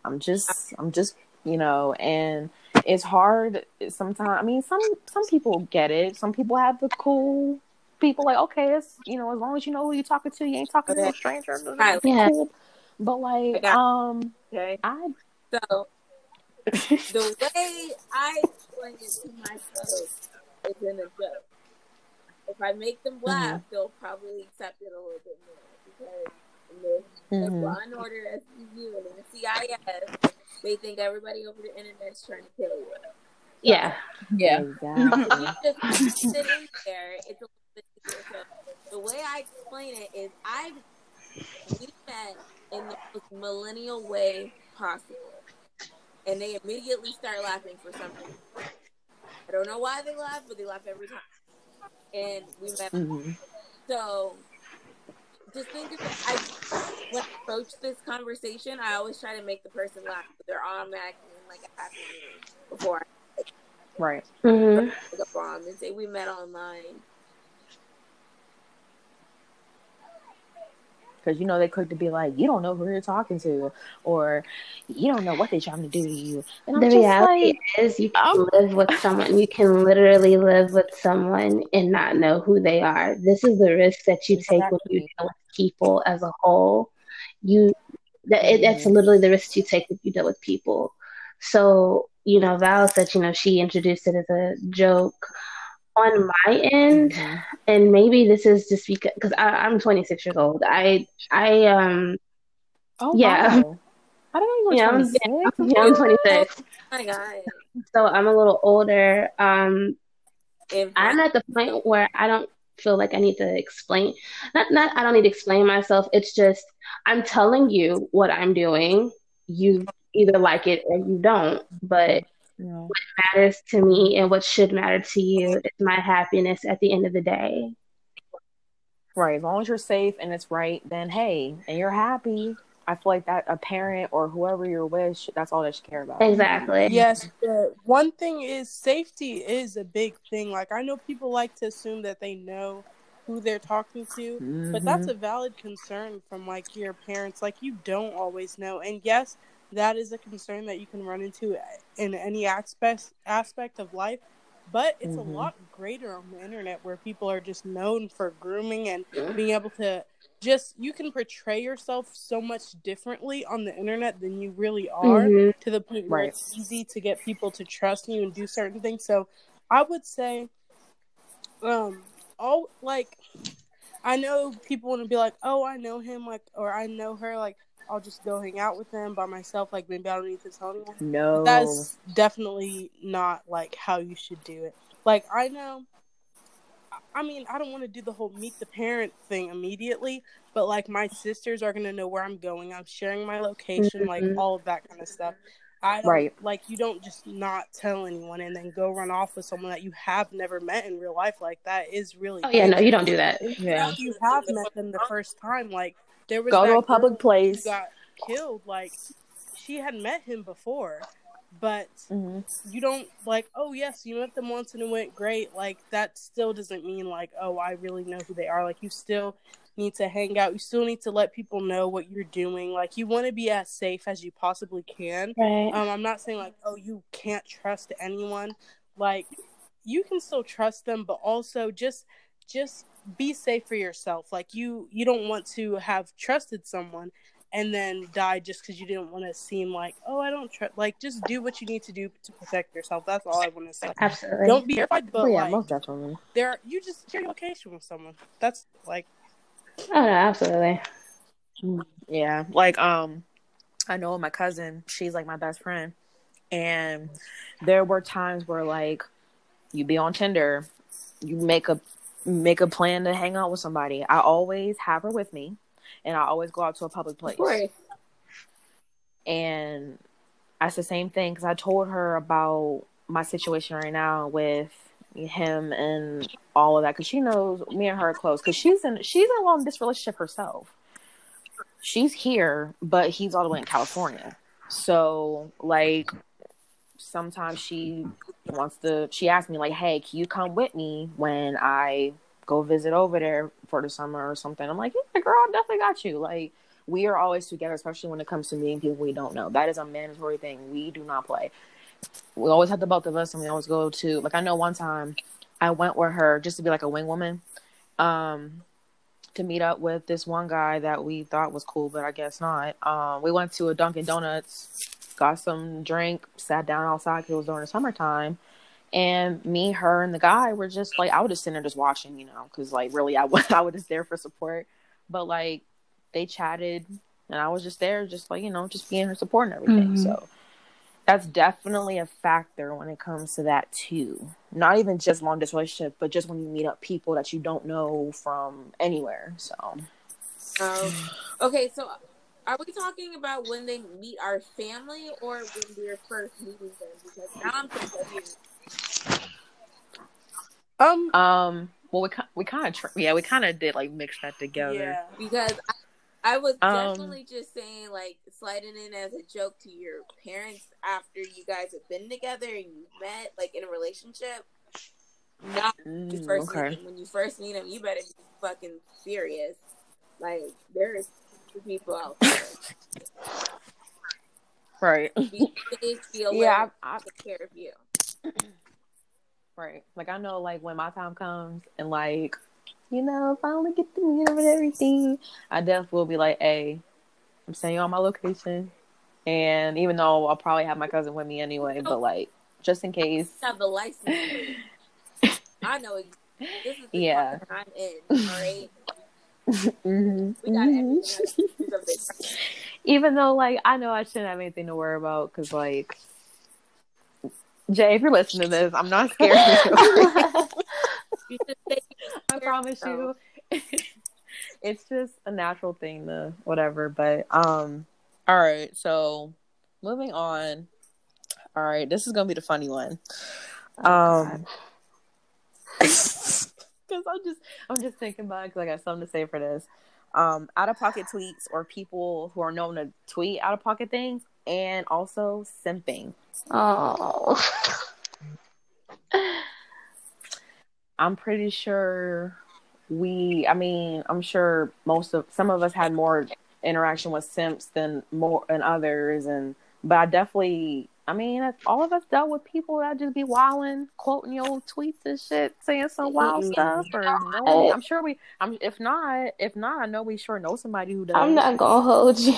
I'm just, I'm just, you know, and it's hard sometimes. I mean, some some people get it. Some people have the cool people like, okay, it's you know, as long as you know who you're talking to, you ain't talking to a stranger. Right. It's cool. But like, got- um, Okay. I So the way I explain it to my folks is in a joke. If I make them laugh, they'll probably accept it a little bit more because in the, the Mhm. Law and Order SVU and in the CSI, they think everybody over the internet is trying to kill you. yeah Yeah. exactly. If you just sit in there, it's a little bit easier to the way I explain it is I we met in the most millennial way possible. And they immediately start laughing for something. I don't know why they laugh, but they laugh every time. And we met. Mhm. So just think of it. I when I approach this conversation, I always try to make the person laugh, but they're automatically like a happy mood before Right. I pick up on and say we met online. Because you know they quick to be like, you don't know who you're talking to, or you don't know what they're trying to do to you. And The just reality like, is, you can live with someone. You can literally live with someone and not know who they are. This is the risk that you take when you deal with people as a whole. You, that it, that's literally the risk you take if you deal with people. So, you know, Val said, you know, she introduced it as a joke. On my end, Mhm. and maybe this is just because because I'm 26 years old. I I um oh Yeah. wow. I don't know you were Yeah, I'm- 26. yeah, I'm 26, (laughs) Oh my god. so I'm a little older. Um, And I'm at the point where I don't feel like I need to explain. Not not I don't need to explain myself. It's just I'm telling you what I'm doing. You either like it or you don't. But Yeah. matters to me and what should matter to you is my happiness at the end of the day. Right. As long as you're safe and it's right, then hey, and you're happy. I feel like that a parent or whoever you're with, that's all they should care about. Exactly. Yes, one thing is safety is a big thing. Like I know people like to assume that they know who they're talking to, but that's Mhm. a valid concern from like your parents. Like you don't always know, and yes, that is a concern that you can run into in any aspect aspect of life. But it's Mhm. a lot greater on the internet where people are just known for grooming and being able to just you can portray yourself so much differently on the internet than you really are Mhm. to the point where Right. it's easy to get people to trust you and do certain things. So I would say, um, all like, I know people want to be like, oh, I know him, like, or I know her, like, I'll just go hang out with them by myself. Like, maybe I don't need to tell anyone. No. That's definitely not like how you should do it. Like, I know. I mean, I don't want to do the whole meet the parent thing immediately, but like my sisters are gonna know where I'm going. I'm sharing my location, like Mhm. all of that kind of stuff. I Right. like you don't just not tell anyone and then go run off with someone that you have never met in real life. Like that is really Oh yeah, no, you don't do that. Yeah. If you have met them the first time, like there was Go to a public place. got killed. Like she had met him before, but Mhm. you don't like oh yes you met them once and it went great like that still doesn't mean like oh i really know who they are like you still need to hang out you still need to let people know what you're doing like you want to be as safe as you possibly can Right. um i'm not saying like oh you can't trust anyone like you can still trust them but also just just be safe for yourself like you you don't want to have trusted someone and then die just because you didn't want to seem like oh i don't trust like just do what you need to do to protect yourself that's all i want to say Absolutely. don't be terrified but Oh, yeah, like most definitely. there you just share your location with someone that's like Oh no, absolutely. Yeah, like um, I know my cousin. She's like my best friend, and there were times where like you be on Tinder, you make a make a plan to hang out with somebody. I always have her with me, and I always go out to a public place. And that's the same thing because I told her about my situation right now with him and all of that because she knows me and her are close because she's in she's in a long distance relationship herself. She's here, but he's all the way in California. So like sometimes she wants to she asked me like, Hey, can you come with me when I go visit over there for the summer or something? I'm like, Yeah, girl, I definitely got you. Like we are always together, especially when it comes to meeting people we don't know. That is a mandatory thing. We do not play. We always have the both of us, and we always go to like I know one time I went with her just to be like a wing woman, um, to meet up with this one guy that we thought was cool, but I guess not. Um, we went to a Dunkin' Donuts, got some drink, sat down outside because it was during the summertime. And me, her, and the guy were just like, I was just sitting there just watching, you know, because like really, I was (laughs) I was just there for support. But like, they chatted, and I was just there, just like you know, just being her support and everything. Mhm. So that's definitely a factor when it comes to that too. Not even just long distance relationship, but just when you meet up people that you don't know from anywhere. So, Um, okay, so are we talking about when they meet our family or when we're first meeting them? Because now I'm confused. Um, um, well, we we kind of tr- yeah, we kind of did like mix that together. yeah. Because I, I was Um, definitely just saying, like, sliding in as a joke to your parents after you guys have been together and you met, like, in a relationship. Not when you Mm, first okay. meet them. When you first meet them, you better be fucking serious. Like, there's people out there. Right. Be (laughs) safe, be alert, Yeah, I, I, take care of you. (clears throat) right. Like I know, like when my time comes, and like, you know, I only get to meet and everything, I definitely will be like, hey, I'm sending you on my location, and even though I'll probably have my cousin with me anyway, but oh. like just in case. have the license. (laughs) I know this is the Yeah. yeah. I'm in. All right, (laughs) hmm we got everything. under control. Even though, like, I know I shouldn't have anything to worry about because, like, Jay, if you're listening to this, I'm not scared of you. (laughs) You should say I promise you. (laughs) it's just a natural thing to whatever. But um, all right. So moving on. All right, this is gonna be the funny one. Um, (laughs) because I'm just I'm just thinking about because I got something to say for this. Um, out of pocket tweets or people who are known to tweet out of pocket things, and also simping. Oh. I'm pretty sure we I mean, I'm sure most of some of us had more interaction with simps than more and others and but I definitely I mean, all of us dealt with people that just be wilding, quoting your old tweets and shit, saying some wild Mhm. stuff. Or no, I'm sure we. I'm if not, if not, I know we sure know somebody who does. I'm not gonna hold you.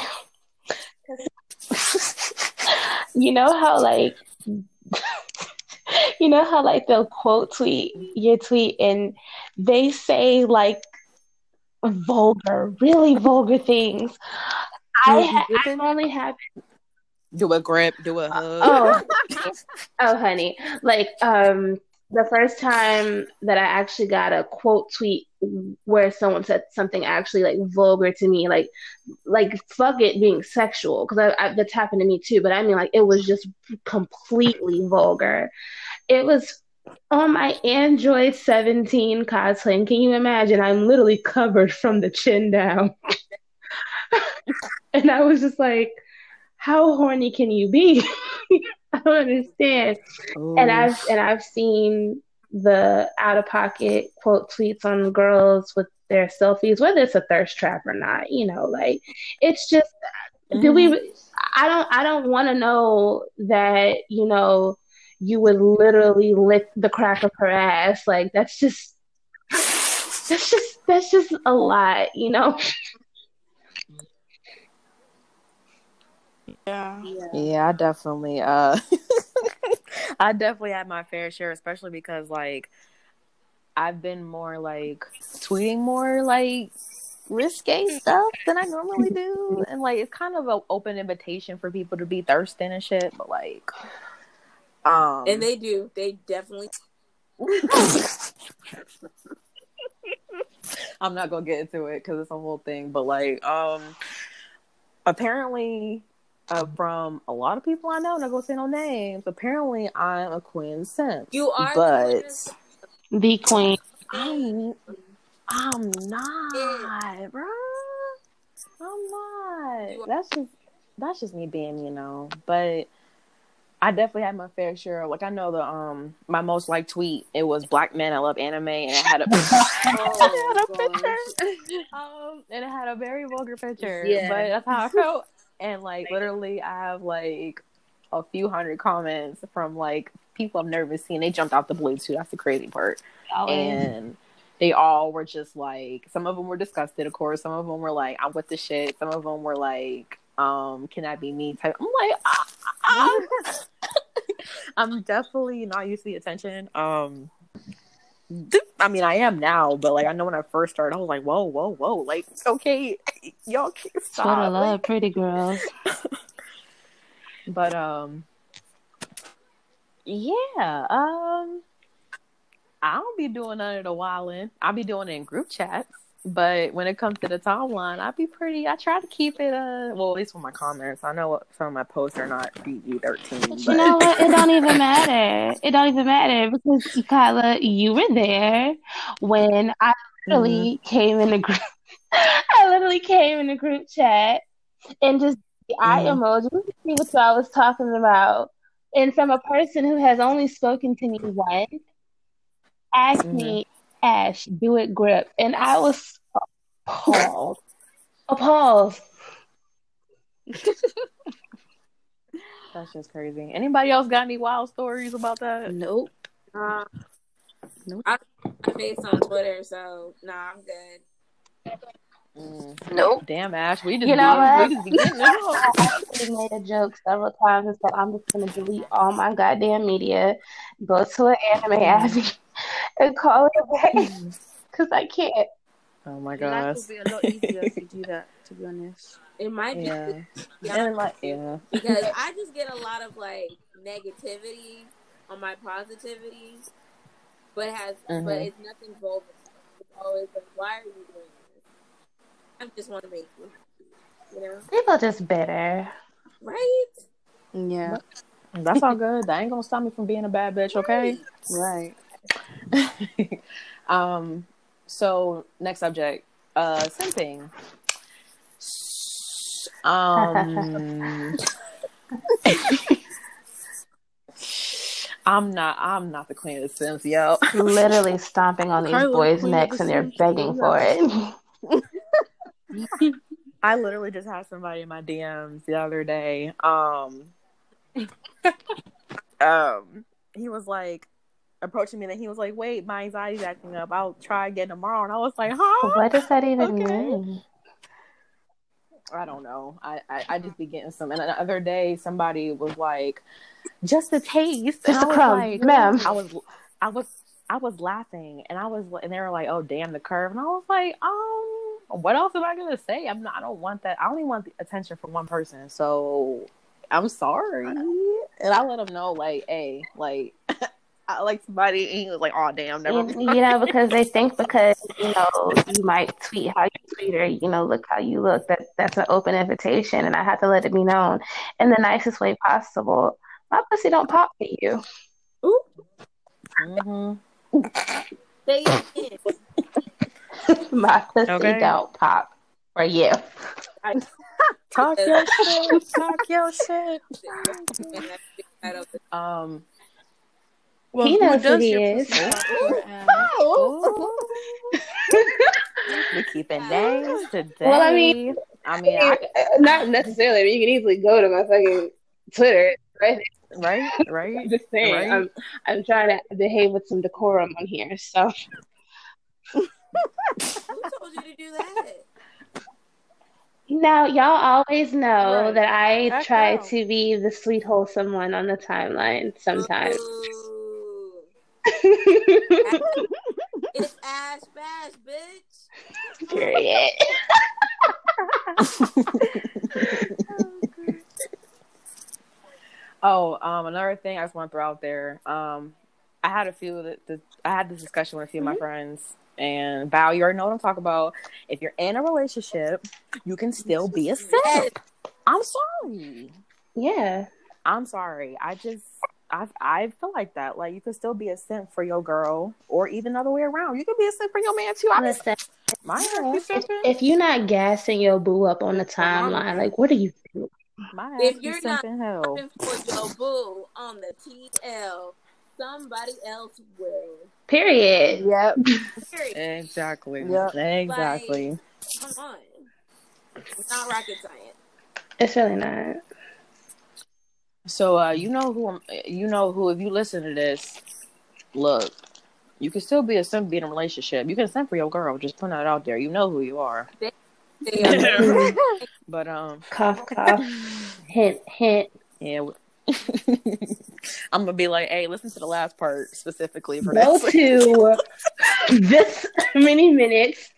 (laughs) you know how like (laughs) you know how like they'll quote tweet your tweet and they say like vulgar, really vulgar things. I, You- you ha- I gripping? only have do a grip, do a hug. oh (laughs) oh honey like um the first time that I actually got a quote tweet where someone said something actually like vulgar to me, like like fuck it being sexual because I, I, that's happened to me too. But I mean like it was just completely vulgar. It was on my Android 17 cosplay. Can you imagine? I'm literally covered from the chin down, (laughs) and I was just like, how horny can you be? (laughs) I don't understand and I've and I've seen the out of pocket quote tweets on girls with their selfies, whether it's a thirst trap or not. You know, like it's just do we? Mm. I don't I don't want to know that you know you would literally lick the crack of her ass. Like that's just that's just that's just a lot. You know. (laughs) Yeah. Yeah, I definitely uh (laughs) I definitely had my fair share, especially because like I've been more like tweeting more like risque stuff than I normally (laughs) do. And like it's kind of an open invitation for people to be thirsting and shit, but like um And they do. They definitely. (laughs) I'm not gonna get into it because it's a whole thing, but like, um, apparently, uh, from a lot of people I know, not gonna say no names. Apparently, I'm a queen simp. You are. but The queen. I'm, I'm not, bro. I'm not. That's just that's just me being, you know. But I definitely had my fair share. of- Like I know the um my most liked tweet it was Black Men I Love Anime and it had a, (laughs) (laughs) it had a picture. (laughs) Um and it had a very vulgar picture. Yeah. But that's how I felt. And like literally I have like a few hundred comments from like people I've never seen. They jumped off the blue too. That's the crazy part. And they all were just like some of them were disgusted of course. Some of them were like i'm with the shit. Some of them were like um can that be me? type. I'm like ah, ah, (laughs) i'm definitely not used to the attention um I mean, I am now, but like I know when I first started, I was like, "Whoa, whoa, whoa!" Like, okay, (laughs) y'all can't stop. what I love, pretty girls. (laughs) But um, Yeah. Um, I don't be doing none of the wilding. I'll be doing it in group chats. But when it comes to the timeline, I be pretty. I try to keep it. Uh, well, at least with my comments. I know what some of my posts are not PG thirteen. But you know what? It don't even (laughs) matter. It don't even matter because Kyla, you were there when I literally mm-hmm. came in the group. (laughs) I literally came in the group chat and just the mm-hmm. eye emoji. See what y'all was talking about. And from a person who has only spoken to me once, asked mm-hmm. me Ash, do it grip. And I was appalled. appalled. (laughs) That's just crazy. Anybody else got any wild stories about that? Nope. Uh, nope. I face on Twitter, so nah, I'm good. Mm. Nope. Damn, Ash. We just you know what? We just (laughs) I actually made a joke several times and said I'm just gonna delete all my goddamn media, go to an anime mm (laughs) and call it a day (laughs) because I can't. Oh my god! Life would be a lot easier if you do that. To be honest, it might be. Yeah. yeah. like, yeah. Because I just get a lot of like negativity on my positivity, but has mm-hmm. but it's nothing vulgar. It's always like, why are you doing this? I just want to make you. You know, people just bitter, right? Yeah. That's all good. That ain't gonna stop me from being a bad bitch, okay? Right. (laughs) um, so next subject, uh, simping. Um, (laughs) I'm not. I'm not the queen of the Sims, yo. Literally stomping on these boys' necks, and they're begging for it. (laughs) I literally just had somebody in my DMs the other day. Um, um, he was like, approaching me and he was like, Wait, my anxiety's acting up. I'll try again tomorrow. And I was like, Huh? What does that even okay. mean? I don't know. I, I, I just be getting some. And the other day, somebody was like, "Just a taste." Just a crumb, like, ma'am. I was, I was, I was laughing, and I was, and they were like, "Oh, damn the curve," and I was like, "Um, what else am I gonna say? I'm not. I don't want that. I only want the attention from one person. So, I'm sorry." And I let them know, like, "Hey, like." (laughs) I like somebody, and he was like, "Oh damn, never." You, you know, because they think because you know you might tweet how you tweet or you know look how you look that that's an open invitation, and I had to let it be known in the nicest way possible. My pussy don't pop for you. Ooh. Mm-hmm. (laughs) Say it. (laughs) My pussy okay. don't pop for you. I- talk your (laughs) shit. Talk your shit. (laughs) um. Well, he knows who, who he is. oh. we keeping names today. Well, I mean, I mean, I, not necessarily. I mean, you can easily go to my fucking Twitter, right? Right, right. I'm just saying, right. I'm I'm trying to behave with some decorum on here. So, who told you to do that? Now, y'all always know right. that I try to be the sweet, wholesome one on the timeline sometimes. It's Ash Bash, bitch. Period. (laughs) oh, um, another thing I just want to throw out there. Um, I had a few that the, I had this discussion with a few of my mm-hmm. friends, and Val, you already know what I'm talking about. If you're in a relationship, you can still be a simp. I'm sorry. Yeah. I'm sorry. I just I I feel like that. Like you could still be a simp for your girl, or even the other way around. You can be a simp for your man too. I Listen, my if, if you're not gassing your boo up on the timeline, like what are you doing? My if you're not simping for your boo on the TL, somebody else will. Period. Yep. Period. Exactly. Yep. Exactly. Like, come on. It's not rocket science. It's really not. So uh, you know who you know who if you listen to this, look, you can still be a simp be in a relationship. You can simp for your girl. Just put that out there. You know who you are. (laughs) but um, cough cough, (laughs) hint hint. Yeah. (laughs) I'm gonna be like, hey, listen to the last part specifically for Go this. to this (laughs) many minutes.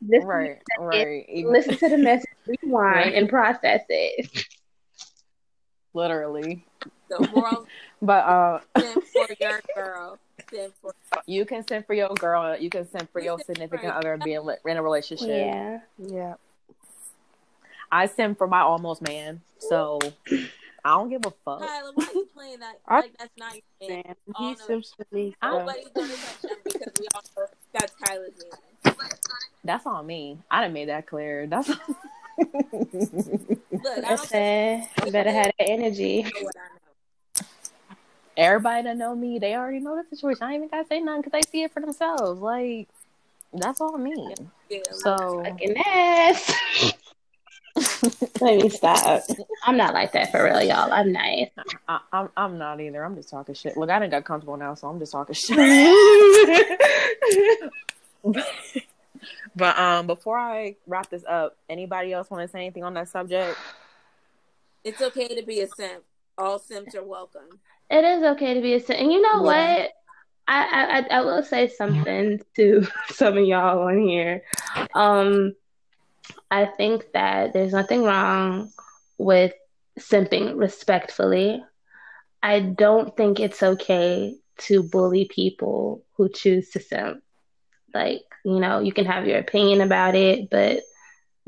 This right, right. Listen to the message, (laughs) rewind, right. and process it. literally. The moral But uh, sin for your girl. Sin for you can send for your girl. You can send for You your send for significant your- other and being li- in a relationship. Yeah. Yeah. I send for my almost man, so I don't give a fuck. Kyla, why are you playing that? (laughs) I- Like that's not your man. Man, Oh, he no. sims for me. so- Nobody's gonna touch him because we all know that's Kyla's man. That's on me. I done made that clear. That's Look, I don't Listen, you better have that energy. know what I know. everybody that know me. They already know the situation. I ain't even gotta say nothing because they see it for themselves. Like that's all me. Yeah, So Fucking ass. (laughs) (laughs) Let me stop. I'm not like that for real, y'all. I'm nice. I, I'm I'm not either. I'm just talking shit. Look, I didn't got comfortable now, so I'm just talking shit. (laughs) But um, before I wrap this up, anybody else want to say anything on that subject? it's okay to be a simp. All simps are welcome. It is okay to be a simp, And you know Yeah. what? I, I I- I will say something to (laughs) some of y'all on here. Um, I think that there's nothing wrong with simping respectfully. I don't think it's okay to bully people who choose to simp. Like, you know, you can have your opinion about it, but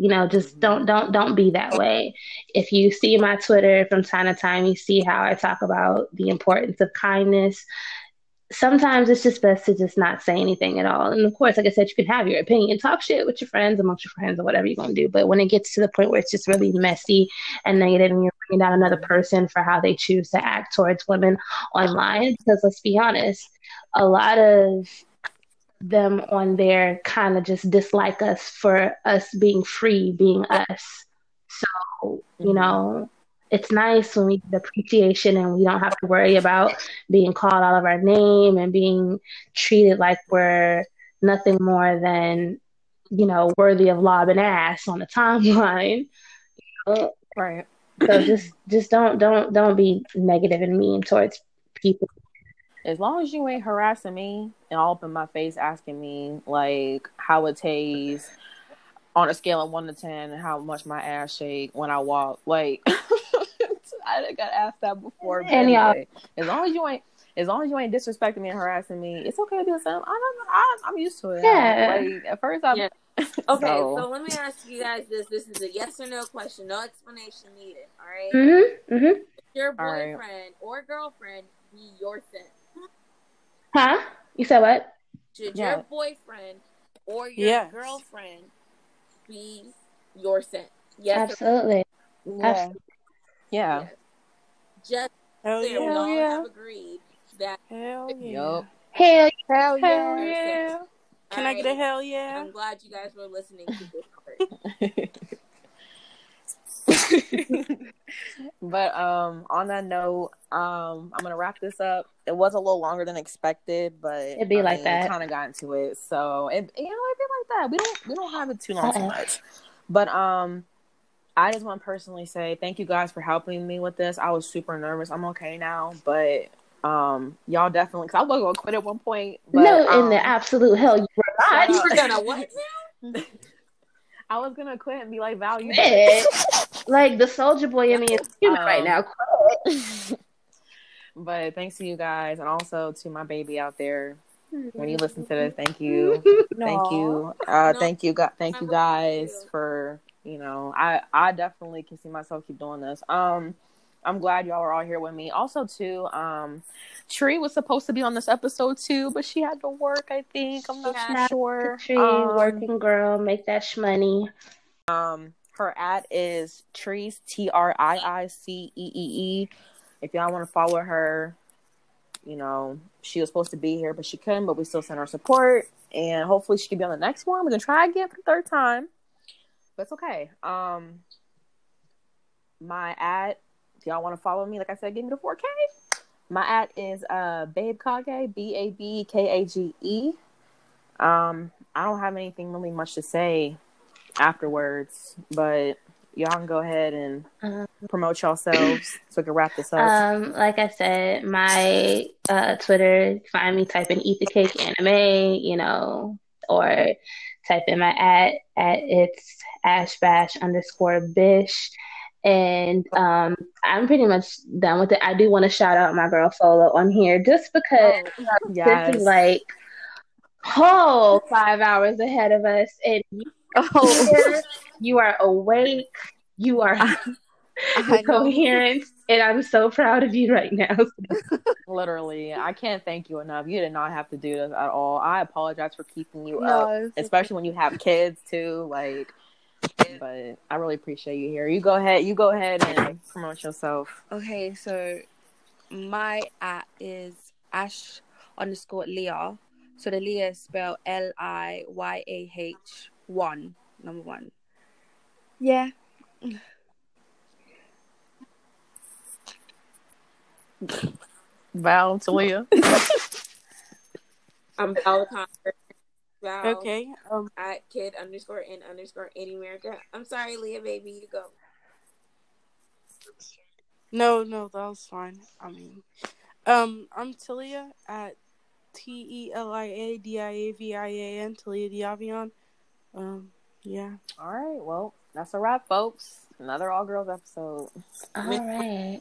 you know, just mm-hmm. don't don't don't be that way. If you see my Twitter from time to time, you see how I talk about the importance of kindness. Sometimes it's just best to just not say anything at all. And of course, like I said, you can have your opinion, talk shit with your friends, amongst your friends, or whatever you're gonna do. But when it gets to the point where it's just really messy and negative, and you're bringing down another person for how they choose to act towards women online, because let's be honest, a lot of them on there kind of just dislike us for us being free, being us. So, you Mhm. know, it's nice when we get appreciation and we don't have to worry about being called out of our name and being treated like we're nothing more than, you know, worthy of lobbing ass on the timeline. Right. So just just don't don't don't be negative and mean towards people. As long as you ain't harassing me and all up in my face asking me like how it tastes on a scale of one to ten and how much my ass shake when I walk, like (laughs) I got asked that before. but And anyway, as long as you ain't as long as you ain't disrespecting me and harassing me, it's okay to be a simp. I'm, I, I'm used to it. Yeah. Like at first, I'm Yeah. (laughs) Okay, So- so let me ask you guys this. This is a yes or no question, no explanation needed. All right. Mhm. Mhm. Your All right. boyfriend or girlfriend be your simp? Huh? You said what? Should Yeah. your boyfriend or your Yes. girlfriend be your simp? Yes. or Absolutely. yeah, Absolutely. Yeah. yes? Just Hell there, we yeah. all yeah. have agreed that. Hell yeah. Yup. Hell Hell yeah. yeah. Can I get a hell yeah? I'm glad you guys were listening to this part. (laughs) (laughs) but um on that note um i'm gonna wrap this up it was a little longer than expected but It'd be like that. kind of got into it so it you know it'd be like that we don't we don't have it too long too Uh-uh. much but um i just want to personally say thank you guys for helping me with this i was super nervous i'm okay now but um y'all definitely because i was gonna quit at one point but no, in um, the absolute hell you were not. you were gonna what? (laughs) i was gonna quit and be like val you (laughs) like the soldier boy in me is screaming right Um, now. Quit. (laughs) But thanks to you guys and also to my baby out there. When you listen to this, thank you. Thank you. Uh No. thank you guys thank you guys for, you know, I I definitely can see myself keep doing this. Um I'm glad y'all are all here with me. Also too, um Tree was supposed to be on this episode too, but she had to work, I think. I'm not Yeah. sure. Tree, Um, working girl, make that shmoney. Um, her ad is Trees T R I I C E E E. If y'all want to follow her, you know she was supposed to be here, but she couldn't. But we still send her support, and hopefully she can be on the next one. We're gonna try again for the third time, but it's okay. Um, my at if y'all want to follow me, like I said, give me the four K. My at is uh Babe Kage B A B K A G E. Um, I don't have anything really much to say afterwards, but y'all can go ahead and Um, promote yourselves so we can wrap this up. Um, like I said, my uh, Twitter, find me, type in Eat the Cake Anime, you know, or type in my at at it's ash bash underscore bish. And um, I'm pretty much done with it. I do want to shout out my girl Fola on here just because Oh, this is like whole five hours ahead of us, and you, Oh, you are awake, you are (laughs) (laughs) Know. and I'm so proud of you right now. (laughs) literally, I can't thank you enough. You did not have to do this at all. I apologize for keeping you No, up, it's okay. especially when you have kids too. Like, but I really appreciate you here. You go ahead. You go ahead and promote yourself. Okay, so my at is Ash underscore Liyah. So the Liyah is spelled L I Y A H one, number one. Yeah. Val, Talia. (laughs) I'm Val Connor. Val Okay. Um. at kid underscore in underscore in America. I'm sorry, Leah, baby, you go. No, no, that was fine. I mean, um, I'm Tilia at T E L I A D I A V I A N Tilia Diavion. Um. Yeah. All right. Well, that's a wrap, folks. Another all girls episode. All right.